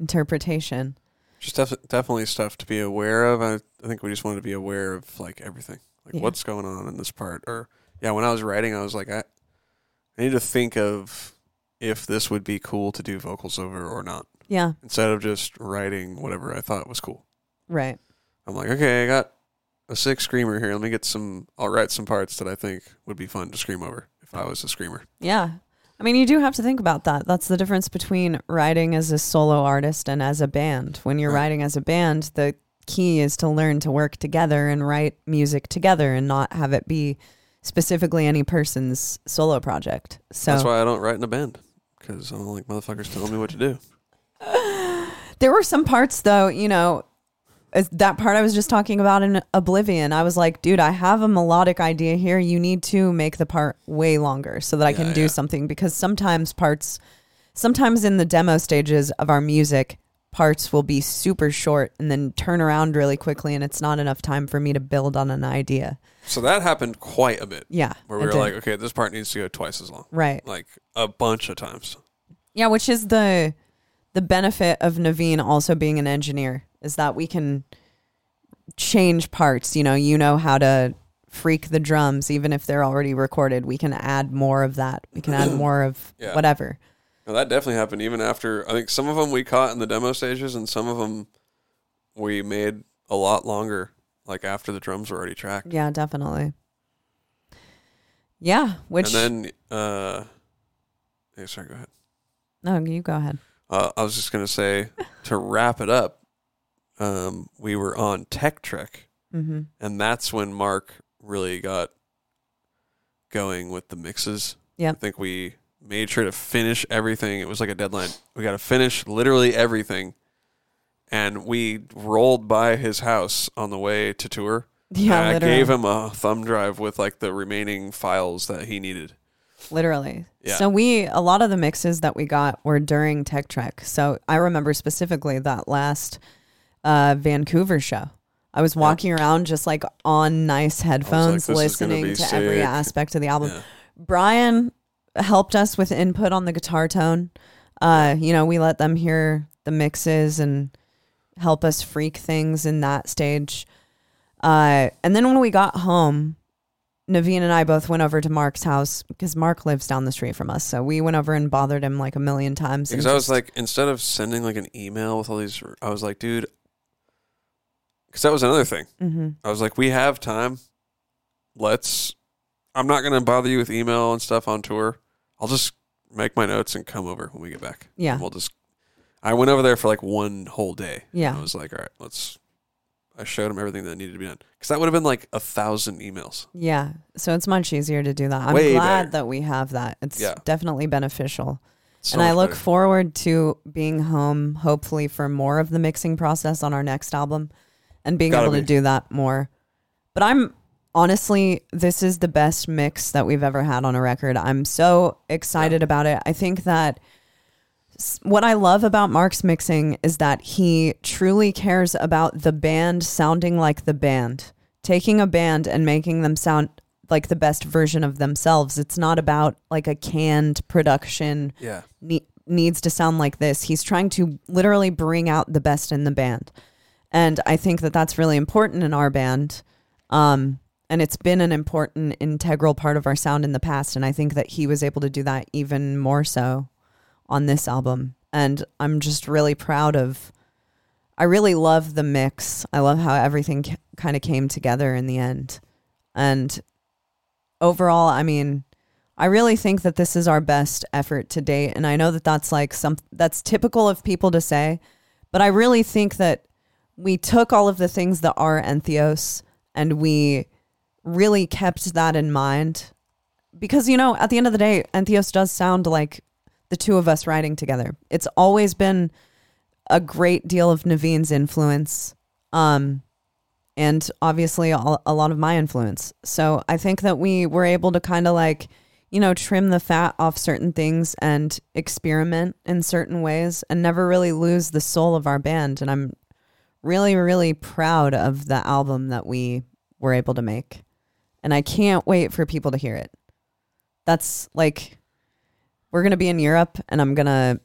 interpretation. Just def- definitely stuff to be aware of. I, I think we just wanted to be aware of like everything, like Yeah. what's going on in this part. Or yeah, when I was writing, I was like, I, I need to think of if this would be cool to do vocals over or not, Yeah, instead of just writing whatever I thought was cool. right. I'm like, okay, I got a six screamer here. Let me get some. I'll write some parts that I think would be fun to scream over if I was a screamer. Yeah. I mean, you do have to think about that. That's the difference between writing as a solo artist and as a band. When you're Right. writing as a band, the key is to learn to work together and write music together and not have it be specifically any person's solo project. So That's why I don't write in a band because I don't like motherfuckers telling me what to do. There were some parts though, you know, that part I was just talking about in Oblivion. I was like, dude, I have a melodic idea here. You need to make the part way longer so that I can Yeah, do yeah. something because sometimes parts sometimes in the demo stages of our music, parts will be super short and then turn around really quickly, and it's not enough time for me to build on an idea. So that happened quite a bit. Yeah, Where we were did. like, okay, this part needs to go twice as long. right. Like a bunch of times. Yeah, which is the the benefit of Navene also being an engineer is that we can change parts. You know, you know how to freak the drums, even if they're already recorded. We can add more of that. We can add more of Yeah. whatever. No, that definitely happened even after. I think some of them we caught in the demo stages, and some of them we made a lot longer, like after the drums were already tracked. Yeah, definitely. Yeah, which and then, uh, yeah, sorry, go ahead. no, you go ahead. Uh, I was just gonna say to wrap it up. Um, we were on Tech Trek, hmm and that's when Mark really got going with the mixes. Yep. I think we made sure to finish everything. It was like a deadline. We got to finish literally everything. And we rolled by his house on the way to tour. Yeah, and I gave him a thumb drive with like the remaining files that he needed. Literally. Yeah. So we a lot of the mixes that we got were during Tech Trek. So I remember specifically that last uh, Vancouver show. I was walking around just like on nice headphones, "This is gonna listening be to every sick." aspect of the album. Yeah. Brian helped us with input on the guitar tone. Uh, you know, we let them hear the mixes and help us freak things in that stage. Uh, and then when we got home, Navene and I both went over to Mark's house because Mark lives down the street from us. So we went over and bothered him like a million times. and Because I was just- like, instead of sending like an email with all these, I was like, dude, because that was another thing. Mhm. I was like, we have time. Let's. I'm not gonna bother you with email and stuff on tour. I'll just make my notes and come over when we get back. Yeah. And we'll just. I went over there for like one whole day. Yeah. I was like, all right, let's. I showed him everything that needed to be done because that would have been like a thousand emails. Yeah. So it's much easier to do that. I'm Way glad better. that we have that. It's Yeah. definitely beneficial. So and I look better. forward to being home, hopefully, for more of the mixing process on our next album and being Gotta able to be. do that more. But I'm honestly, this is the best mix that we've ever had on a record. I'm so excited about it. I think that what I love about Mark's mixing is that he truly cares about the band sounding like the band, taking a band and making them sound like the best version of themselves. It's not about like a canned production yeah, ne- needs to sound like this. He's trying to literally bring out the best in the band. And I think that that's really important in our band. Um, and it's been an important, integral part of our sound in the past. And I think that he was able to do that even more so on this album. And I'm just really proud of. I really love the mix. I love how everything kind of came together in the end. And overall, I mean, I really think that this is our best effort to date, and I know that that's like some that's typical of people to say, but I really think that we took all of the things that are Entheos and we really kept that in mind because you know at the end of the day Entheos does sound like the two of us writing together. It's always been a great deal of Navene's influence. Um and obviously a, a lot of my influence. So I think that we were able to kind of like, you know, trim the fat off certain things and experiment in certain ways and never really lose the soul of our band. And I'm really, really proud of the album that we were able to make. And I can't wait for people to hear it. That's like, we're going to be in Europe and I'm going to,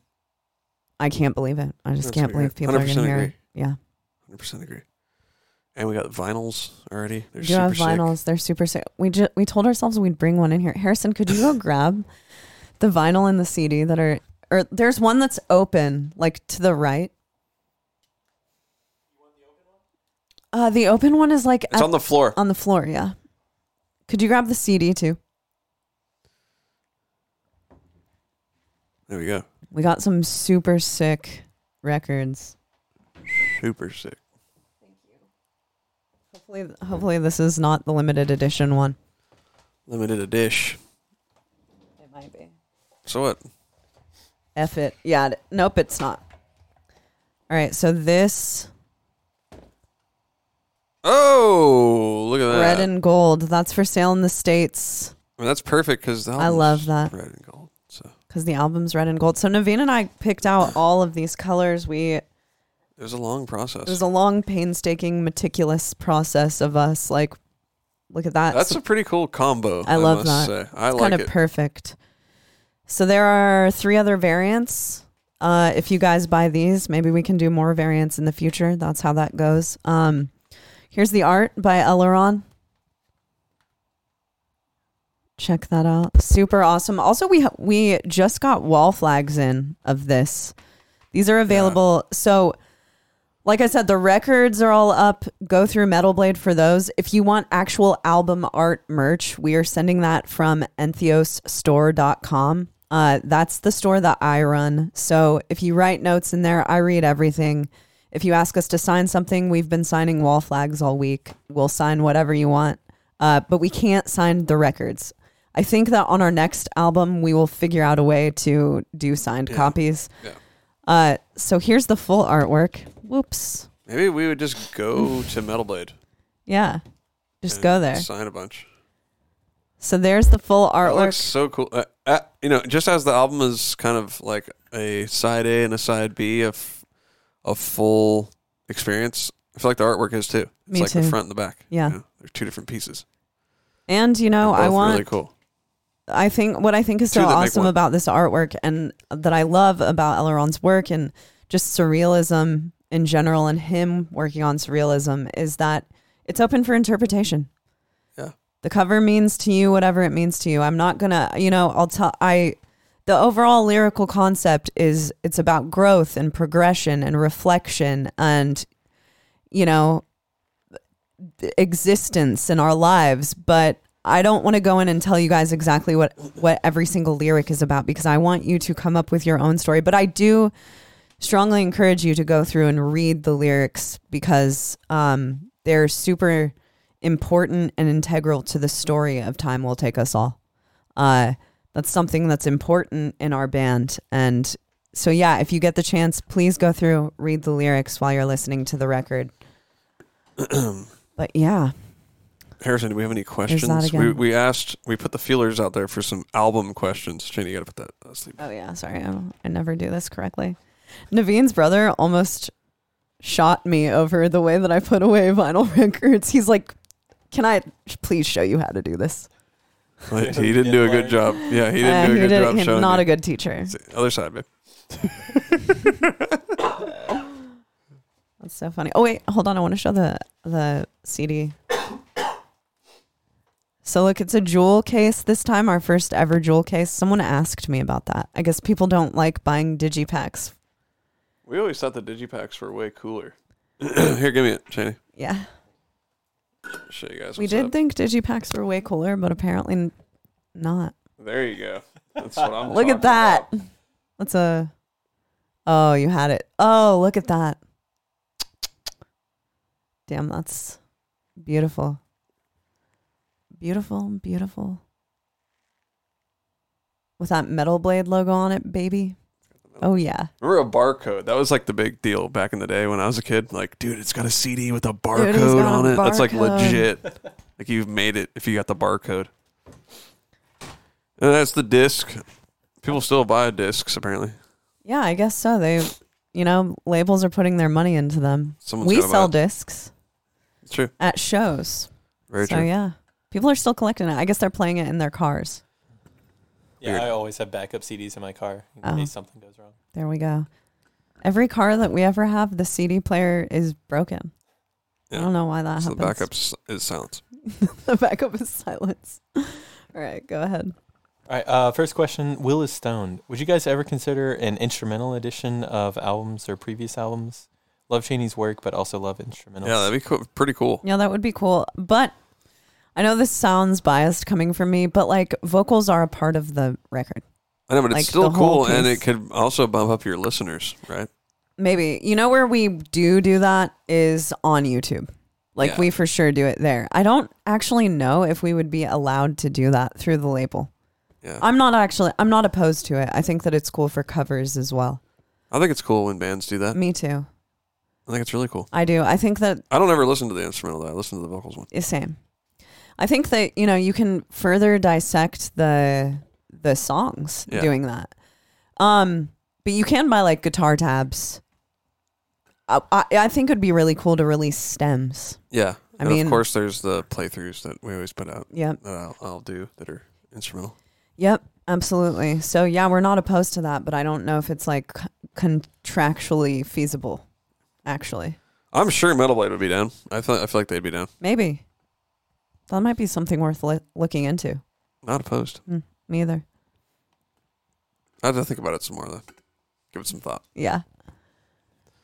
I can't believe it. I just That's can't believe people are going to hear it. Yeah. hundred percent agree. And we got vinyls already. They're super have sick. vinyls. They're super sick. We ju- we told ourselves we'd bring one in here. Harrison, could you go grab the vinyl and the CD that are or there's one that's open, like to the right. Uh, the open one is like It's at- on the floor. on the floor. Yeah. Could you grab the CD too? There we go. We got some super sick records. Super sick. Thank you. Hopefully, hopefully this is not the limited edition one. Limited a dish. It might be. So what? F it. Yeah. it- Nope, it's not. All right. So this Oh, look at that. red and gold. That's for sale in the states I mean, that's perfect because I love that. Red and gold. So because the album's red and gold. So Navene and I picked out all of these colors. We It was a long process. It was a long, painstaking, meticulous process of us. Like, look at that. That's a pretty cool combo. I love must that. Say. I it's like kind of it. perfect. So there are three other variants. Uh, if you guys buy these, maybe we can do more variants in the future. That's how that goes. Um, here's the art by Eliran. Check that out. Super awesome. Also, we ha- we just got wall flags in of this. These are available. So, like I said, the records are all up. Go through Metal Blade for those. If you want actual album art merch, we are sending that from entheosstore.com. Uh, that's the store that I run. So if you write notes in there, I read everything. If you ask us to sign something, we've been signing wall flags all week. We'll sign whatever you want, uh, but we can't sign the records. I think that on our next album, we will figure out a way to do signed Yeah. copies. Yeah. Uh, so here's the full artwork. Whoops. Maybe we would just go to Metal Blade. Yeah. Just go there. Sign a bunch. So there's the full artwork. looks so cool. Uh, uh, you know, just as the album is kind of like a side A and a side B of a full experience, I feel like the artwork is too. It's Me like too. the front and the back. Yeah. you know, they're two different pieces. And you know, I want really cool. I think what I think is so awesome about this artwork and that I love about Eliran's work and just surrealism in general and him working on surrealism is that it's open for interpretation. Yeah. The cover means to you whatever it means to you. I'm not going to, you know, I'll tell I the overall lyrical concept is it's about growth and progression and reflection and you know existence in our lives, but I don't want to go in and tell you guys exactly what what every single lyric is about because I want you to come up with your own story. But I do strongly encourage you to go through and read the lyrics because um, they're super important and integral to the story of Time Will Take Us All. Uh, that's something that's important in our band. And so, yeah, if you get the chance, please go through, read the lyrics while you're listening to the record. but yeah, Harrison, do we have any questions? We, we asked, we put the feelers out there for some album questions. Shane, you got to put that asleep. Oh yeah, sorry, I, I never do this correctly. Navene's brother almost shot me over the way that I put away vinyl records. He's like, "Can I please show you how to do this?" Like, he didn't do a good job. Yeah, he didn't Uh, do a he good did- job he's showing not a good teacher. Other side, babe. That's so funny. Oh wait, hold on. I want to show the the CD. So look, it's a jewel case this time. Our first ever jewel case. Someone asked me about that. I guess people don't like buying digipacks. We always thought the digipacks were way cooler. Here, give me it, Shane. Yeah, Show you guys. we did up. think digipacks were way cooler, but apparently n- not. There you go. That's what I'm. Look at that. about. That's a. Oh, you had it. Oh, look at that. Damn, that's beautiful. Beautiful, beautiful. With that metal blade logo on it, baby. Oh yeah. Remember a barcode? That was like the big deal back in the day when I was a kid. Like, dude, it's got a CD with a barcode got a on it. That's like barcode. legit. like you've made it if you got the barcode. And that's the disc. People still buy discs apparently. Yeah, I guess so. They, you know, labels are putting their money into them. Someone's we gotta buy sell it. discs It's true. at shows. Very so true. yeah, people are still collecting it. I guess they're playing it in their cars. Yeah, Weird. I always have backup CDs in my car in Oh. case something goes wrong. There we go. Every car that we ever have, the CD player is broken. I don't know why that So the backup is silence. the backup is silence. All right, go ahead. All right, uh, first question Will is Stoned. Would you guys ever consider an instrumental edition of albums or previous albums? Love Chaney's work, but also love instrumentals. Yeah, that'd be cool. pretty cool. Yeah, that would be cool. But I know this sounds biased coming from me, but like vocals are a part of the record. I know, but it's Like, still cool, and it could also bump up your listeners, right? Maybe. You know where we do do that is on YouTube. Like Yeah. we for sure do it there. I don't actually know if we would be allowed to do that through the label. Yeah, I'm not actually I'm not opposed to it. I think that it's cool for covers as well. I think it's cool when bands do that. Me too. I think it's really cool. I do. I think that I don't ever listen to the instrumental though. I listen to the vocals one. same. I think that you know you can further dissect the the songs Yeah. doing that. Um, but you can buy like guitar tabs. I, I I think it'd be really cool to release stems. Yeah. I and mean- of course, there's the playthroughs that we always put out Yep. that I'll, I'll do that are instrumental. Yep. Absolutely. So yeah, we're not opposed to that, but I don't know if it's like contractually feasible. Actually, I'm sure Metal Blade would be down. I feel I feel like they'd be down. maybe that might be something worth li- looking into. Not opposed. Me either. I have to think about it some more though. Give it some thought. Yeah.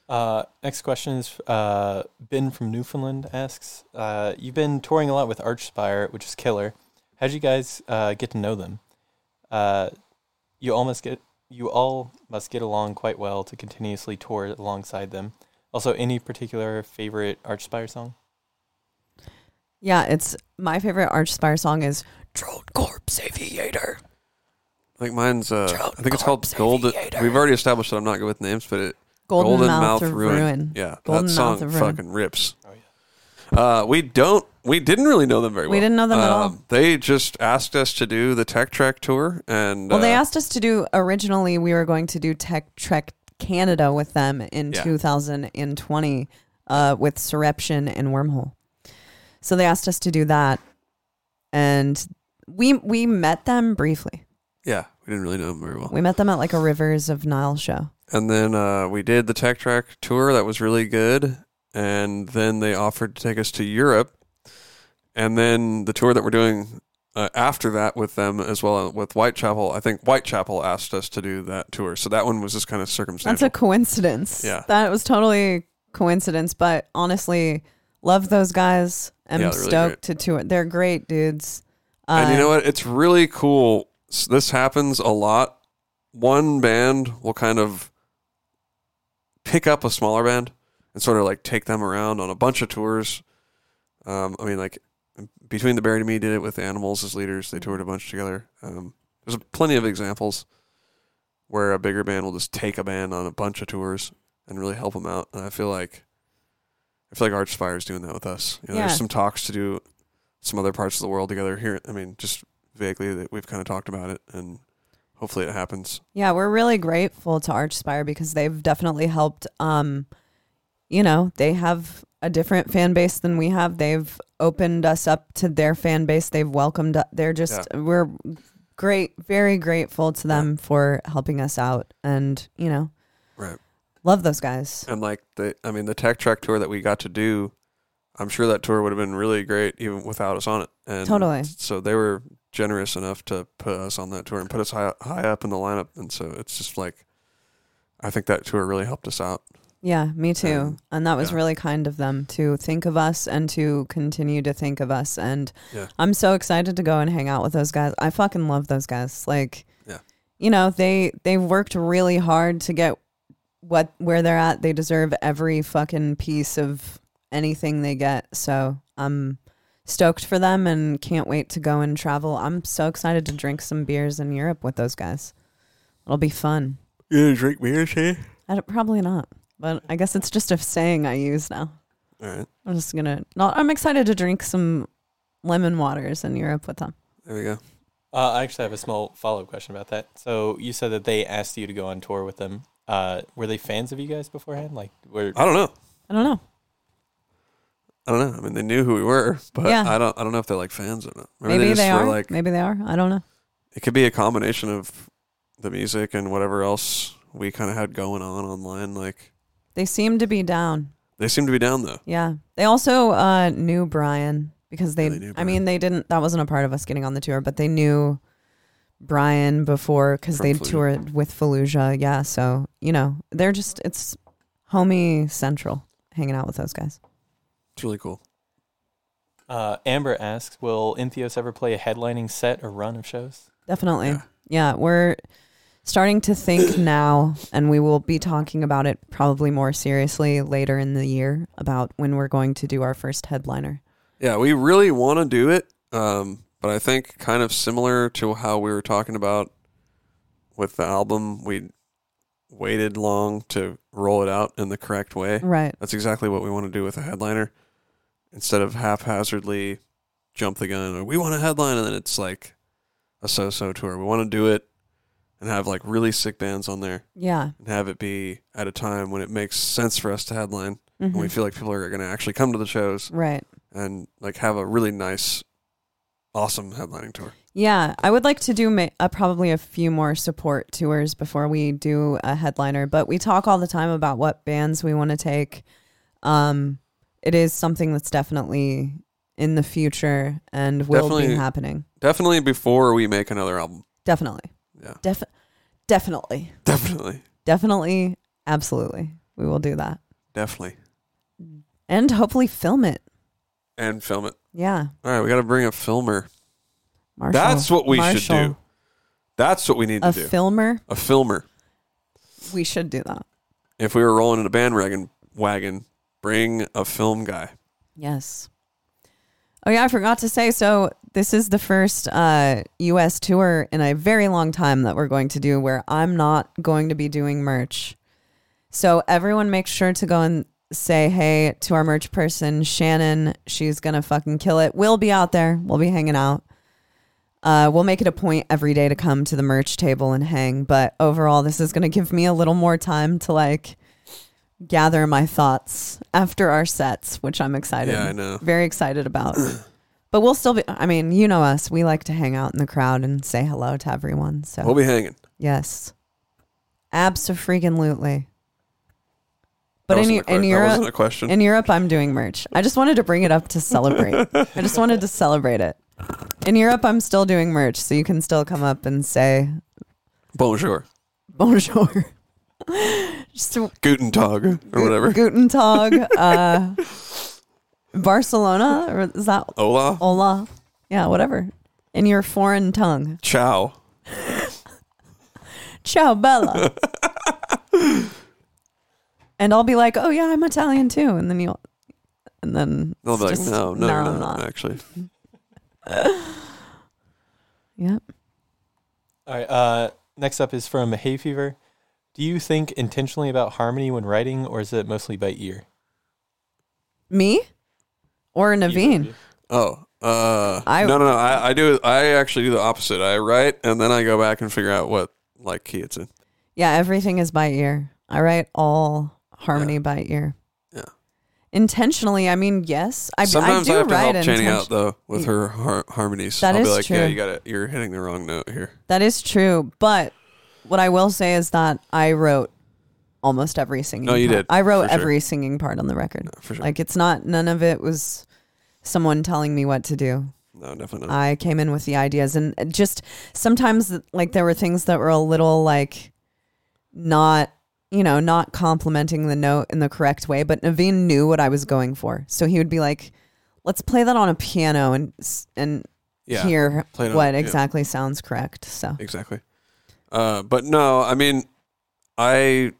Uh, next question is uh, Ben from Newfoundland asks, uh, "You've been touring a lot with Archspire, which is killer. How'd you guys uh, get to know them? Uh, you all must get you all must get along quite well to continuously tour alongside them. Also, any particular favorite Archspire song? Yeah, it's my favorite Archspire song is Drone Corpse Aviator. I think mine's uh Drone I think it's called Corpse Golden. Aviator. We've already established that I'm not good with names, but it Golden, Mouth, of Ruin. Yeah, Golden that song Mouth Ruin. fucking rips. Oh yeah. Uh, we don't. We didn't really know them very well. We didn't know them at all. Um, They just asked us to do the Tech Trek tour, and Well, they uh, asked us to do originally we were going to do Tech Trek Canada with them in Yeah. 2020 uh, with Surreption and Wormhole. So they asked us to do that, and we we met them briefly. Yeah, we didn't really know them very well. We met them at like a Rivers of Nihil show. And then uh, we did the Tech Trek tour. That was really good. And then they offered to take us to Europe. And then the tour that we're doing uh, after that with them as well with Whitechapel. I think Whitechapel asked us to do that tour. So that one was just kind of circumstantial. That's a coincidence. Yeah. that was totally coincidence. But honestly, love those guys. I'm Yeah, really stoked to tour. They're great dudes. And you know what? It's really cool. This happens a lot. One band will kind of pick up a smaller band and sort of like take them around on a bunch of tours. Um, I mean, like between the Buried and Me did it with Animals as leaders. They toured a bunch together. Um, there's plenty of examples where a bigger band will just take a band on a bunch of tours and really help them out. And I feel like I feel like Archspire is doing that with us. You know, Yeah. There's some talks to do some other parts of the world together here. I mean, just vaguely that we've kind of talked about it, and hopefully it happens. Yeah, we're really grateful to Archspire because they've definitely helped. Um, you know, they have a different fan base than we have. They've opened us up to their fan base. They've welcomed. Us. They're just we're great, very grateful to them for helping us out, and you know, Right. Love those guys. And like the, I mean, the Tech Trek tour that we got to do, I'm sure that tour would have been really great even without us on it. And Totally. So they were generous enough to put us on that tour and put us high high up in the lineup, and so it's just like, I think that tour really helped us out. Yeah, me too. Um, and that was yeah. really kind of them to think of us and to continue to think of us. And Yeah. I'm so excited to go and hang out with those guys. I fucking love those guys. Like, Yeah. you know, they they've worked really hard to get what where they're at. They deserve every fucking piece of anything they get. So I'm stoked for them and can't wait to go and travel. I'm so excited to drink some beers in Europe with those guys. It'll be fun. You gonna drink beer, Shay? I don't- probably not, but I guess it's just a saying I use now. All right, I'm just gonna. Not, I'm excited to drink some lemon waters in Europe with them. there we go. Uh, I actually have a small follow up question about that. So you said that they asked you to go on tour with them. Uh, were they fans of you guys beforehand? Like, were I don't know. I don't know. I don't know. I mean, they knew who we were, but Yeah. I don't. I don't know if they're like fans or not. Maybe, just they were are. Like Maybe they are. I don't know. it could be a combination of the music and whatever else we kind of had going on online. Like They seem to be down. they seem to be down though. Yeah. They also uh, knew Brian because they. Yeah, they knew I mean, they didn't. That wasn't a part of us getting on the tour, but they knew Brian before because they Fallujah. toured with Fallujah. Yeah. So you know, they're just it's homie central hanging out with those guys. It's really cool. uh, Amber asks, will Entheos ever play a headlining set or run of shows? Definitely. Yeah. Yeah. we're starting to think now, and we will be talking about it probably more seriously later in the year about when we're going to do our first headliner. Yeah, we really want to do it, um, but I think kind of similar to how we were talking about with the album, we waited long to roll it out in the correct way. Right. That's exactly what we want to do with a headliner. Instead of haphazardly jump the gun or we want a headline and then it's like a so-so tour. We want to do it and have like really sick bands on there Yeah. and have it be at a time when it makes sense for us to headline and we Mhm. feel like people are going to actually come to the shows Right. and like have a really nice, awesome headlining tour. Yeah, I would like to do ma- uh, probably a few more support tours before we do a headliner, but we talk all the time about what bands we want to take. Um, it is something that's definitely in the future and will be Definitely. happening. Definitely before we make another album. Definitely. Yeah. Def- definitely. Definitely. Definitely. Absolutely. We will do that. Definitely. And hopefully film it. And film it. Yeah. All right, we got to bring a filmer. Marshall. That's what we should do. That's what we need to do. A do. filmer. a filmer. We should do that. If we were rolling in a bandwagon, wagon, bring a film guy. Yes. Oh yeah, I forgot to say. So this is the first uh, U.S. tour in a very long time that we're going to do where I'm not going to be doing merch. So everyone, make sure to go and say hey to our merch person, Shannon. She's gonna fucking kill it. We'll be out there. We'll be hanging out. Uh, we'll make it a point every day to come to the merch table and hang. But overall, this is gonna give me a little more time to like gather my thoughts after our sets, which I'm excited. Yeah, I know. Very excited about. but we'll still be. I mean, you know us. We like to hang out in the crowd and say hello to everyone. So We'll be hanging. yes, absolutely. But in, a in que- that wasn't Europe, a question. in Europe, I'm doing merch. I just wanted to bring it up to celebrate. I just wanted to celebrate it. In Europe, I'm still doing merch, so you can still come up and say Bonjour. bonjour. just Guten Tag or whatever. Guten Tag. Uh, Barcelona, or is that Hola. Hola. Yeah, whatever. In your foreign tongue. Ciao. Ciao, Bella. And I'll be like, oh, yeah, I'm Italian too. And then you'll, and then. They'll it's be like, just, no, no, no, you're I'm not, not. actually. Yep. All right. Uh, next up is from Hay Fever. Do you think intentionally about harmony when writing, or is it mostly by ear? Me or Either Navene? Oh, uh, I- no, no, no. I, I do. I actually do the opposite. I write and then I go back and figure out what like key it's in. Yeah, everything is by ear. I write all harmony by ear. Yeah. Intentionally, I mean, yes. I, Sometimes I I, have to write help inten- out though with her har- harmonies. That I'll be is like, yeah, you got it. You're hitting the wrong note here. That is true. But what I will say is that I wrote almost every singing. No, you part. did, I wrote sure. every singing part on the record. No, for sure. Like it's not none of it was someone telling me what to do. no, definitely not. I came in with the ideas and just sometimes like there were things that were a little like not you know not complimenting the note in the correct way but Navene knew what I was going for so he would be like let's play that on a piano and and yeah, hear on- what yeah. exactly sounds correct so exactly. Uh, but no, I mean, I,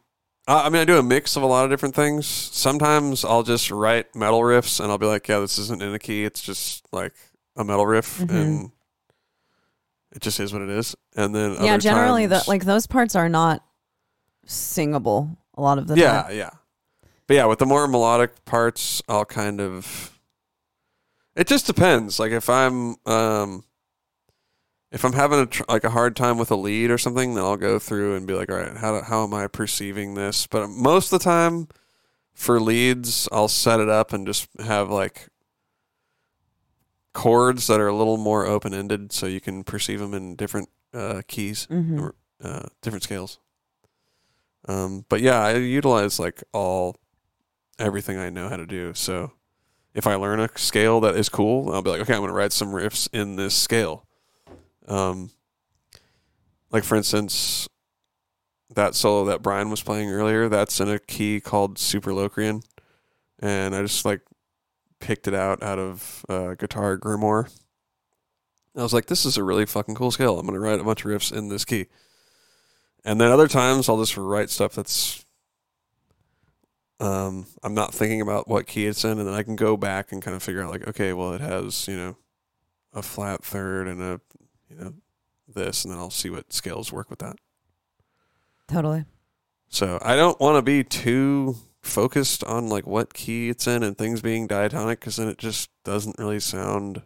I mean, I do a mix of a lot of different things. Sometimes I'll just write metal riffs, and I'll be like, yeah, this isn't in a key. It's just like a metal riff, Mhm. and it just is what it is. And then yeah generally the like those parts are not singable a lot of the yeah, time yeah. But yeah, with the more melodic parts, I'll kind of. It just depends. Like if I'm, um, if I'm having a tr- like a hard time with a lead or something, then I'll go through and be like, all right, how do, how am I perceiving this? But most of the time, for leads, I'll set it up and just have like chords that are a little more open ended, so you can perceive them in different uh, keys Mhm. or uh, different scales. Um, but yeah, I utilize like all everything I know how to do. So if I learn a scale that is cool, I'll be like, okay, I'm going to write some riffs in this scale. Um, like for instance, that solo that Brian was playing earlier, that's in a key called Superlocrian, and I just like picked it out out of uh, Guitar Grimoire. I was like, this is a really fucking cool scale. I'm to write a bunch of riffs in this key. And then other times I'll just write stuff that's um I'm not thinking about what key it's in and then I can go back and kind of figure out like okay, well it has, you know, a flat third and a you know this and then I'll see what scales work with that. totally So, I don't want to be too focused on like what key it's in and things being diatonic cuz then it just doesn't really sound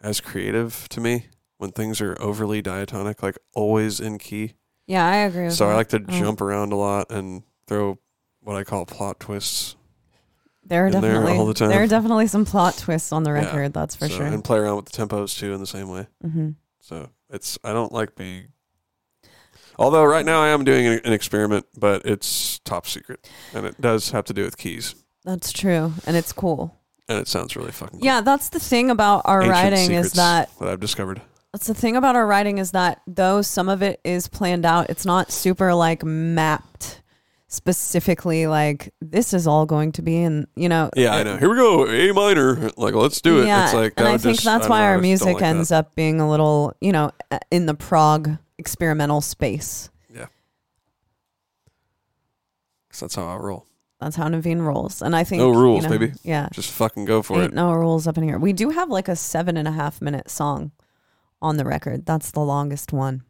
as creative to me. when things are overly diatonic, like always in key. Yeah, I agree with So. I like to Oh. jump around a lot and throw what I call plot twists. There are in there definitely all the time. there are definitely some plot twists on the Yeah. record. That's for So- sure. And play around with the tempos too in the same way. hmm So it's I don't like being. Although right now I am doing an, an experiment, but it's top secret, and it does have to do with keys, That's true, and it's cool. and it sounds really fucking. cool. Yeah, that's the thing about our Ancient writing is secrets that that I've discovered. That's the thing about our writing is that though some of it is planned out, it's not super like mapped specifically like this is all going to be and you know Yeah, I know. Here we go, A minor. Like let's do it. Yeah, it's like and uh, I think just- that's don't why know, our music like ends that. up being a little, you know, uh, in the prog experimental space. 'Cause that's how I roll. That's how Navene rolls, and I think No rules, you know, baby. Yeah, Just fucking go for ain't it. no rules up in here. We do have like a seven and a half minute song on the record. That's the longest one.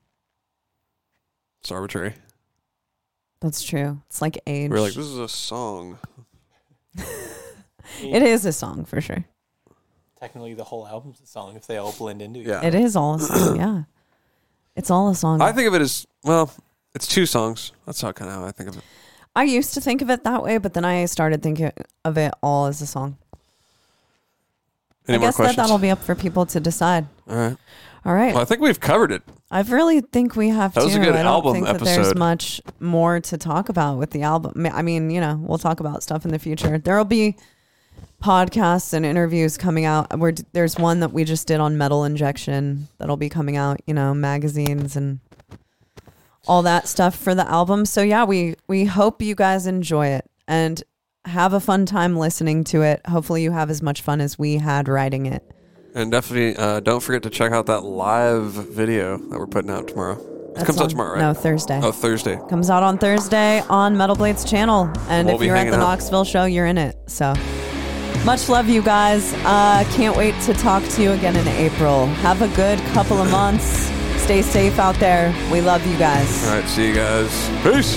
It's arbitrary. That's true. It's like age. We're like, this is a song. it is a song for sure. Technically, the whole album's a song if they all blend into each Yeah. It is all a song. yeah, it's all a song. I think of it as well. It's two songs. That's how kind of how I think of it. I used to think of it that way, but then I started thinking of it all as a song. Any I more guess that questions? that'll be up for people to decide. All right. All right. Well, I think we've covered it. I really think we have That to. was a good I don't album think that there's episode. much more to talk about with the album. I mean, you know, we'll talk about stuff in the future. There'll be podcasts and interviews coming out. Where there's one that we just did on metal injection that'll be coming out. You know, magazines and all that stuff for the album. So yeah, we we hope you guys enjoy it and have a fun time listening to it. Hopefully, you have as much fun as we had writing it. And definitely uh, don't forget to check out that live video that we're putting out tomorrow. It comes out tomorrow, right? No, Thursday. Oh, Thursday. Comes out on Thursday on Metal Blades channel. And We'll if you're at the out. Knoxville show, you're in it. So much love, you guys. Uh, can't wait to talk to you again in April. Have a good couple of months. Stay safe out there. We love you guys. All right. See you guys. Peace.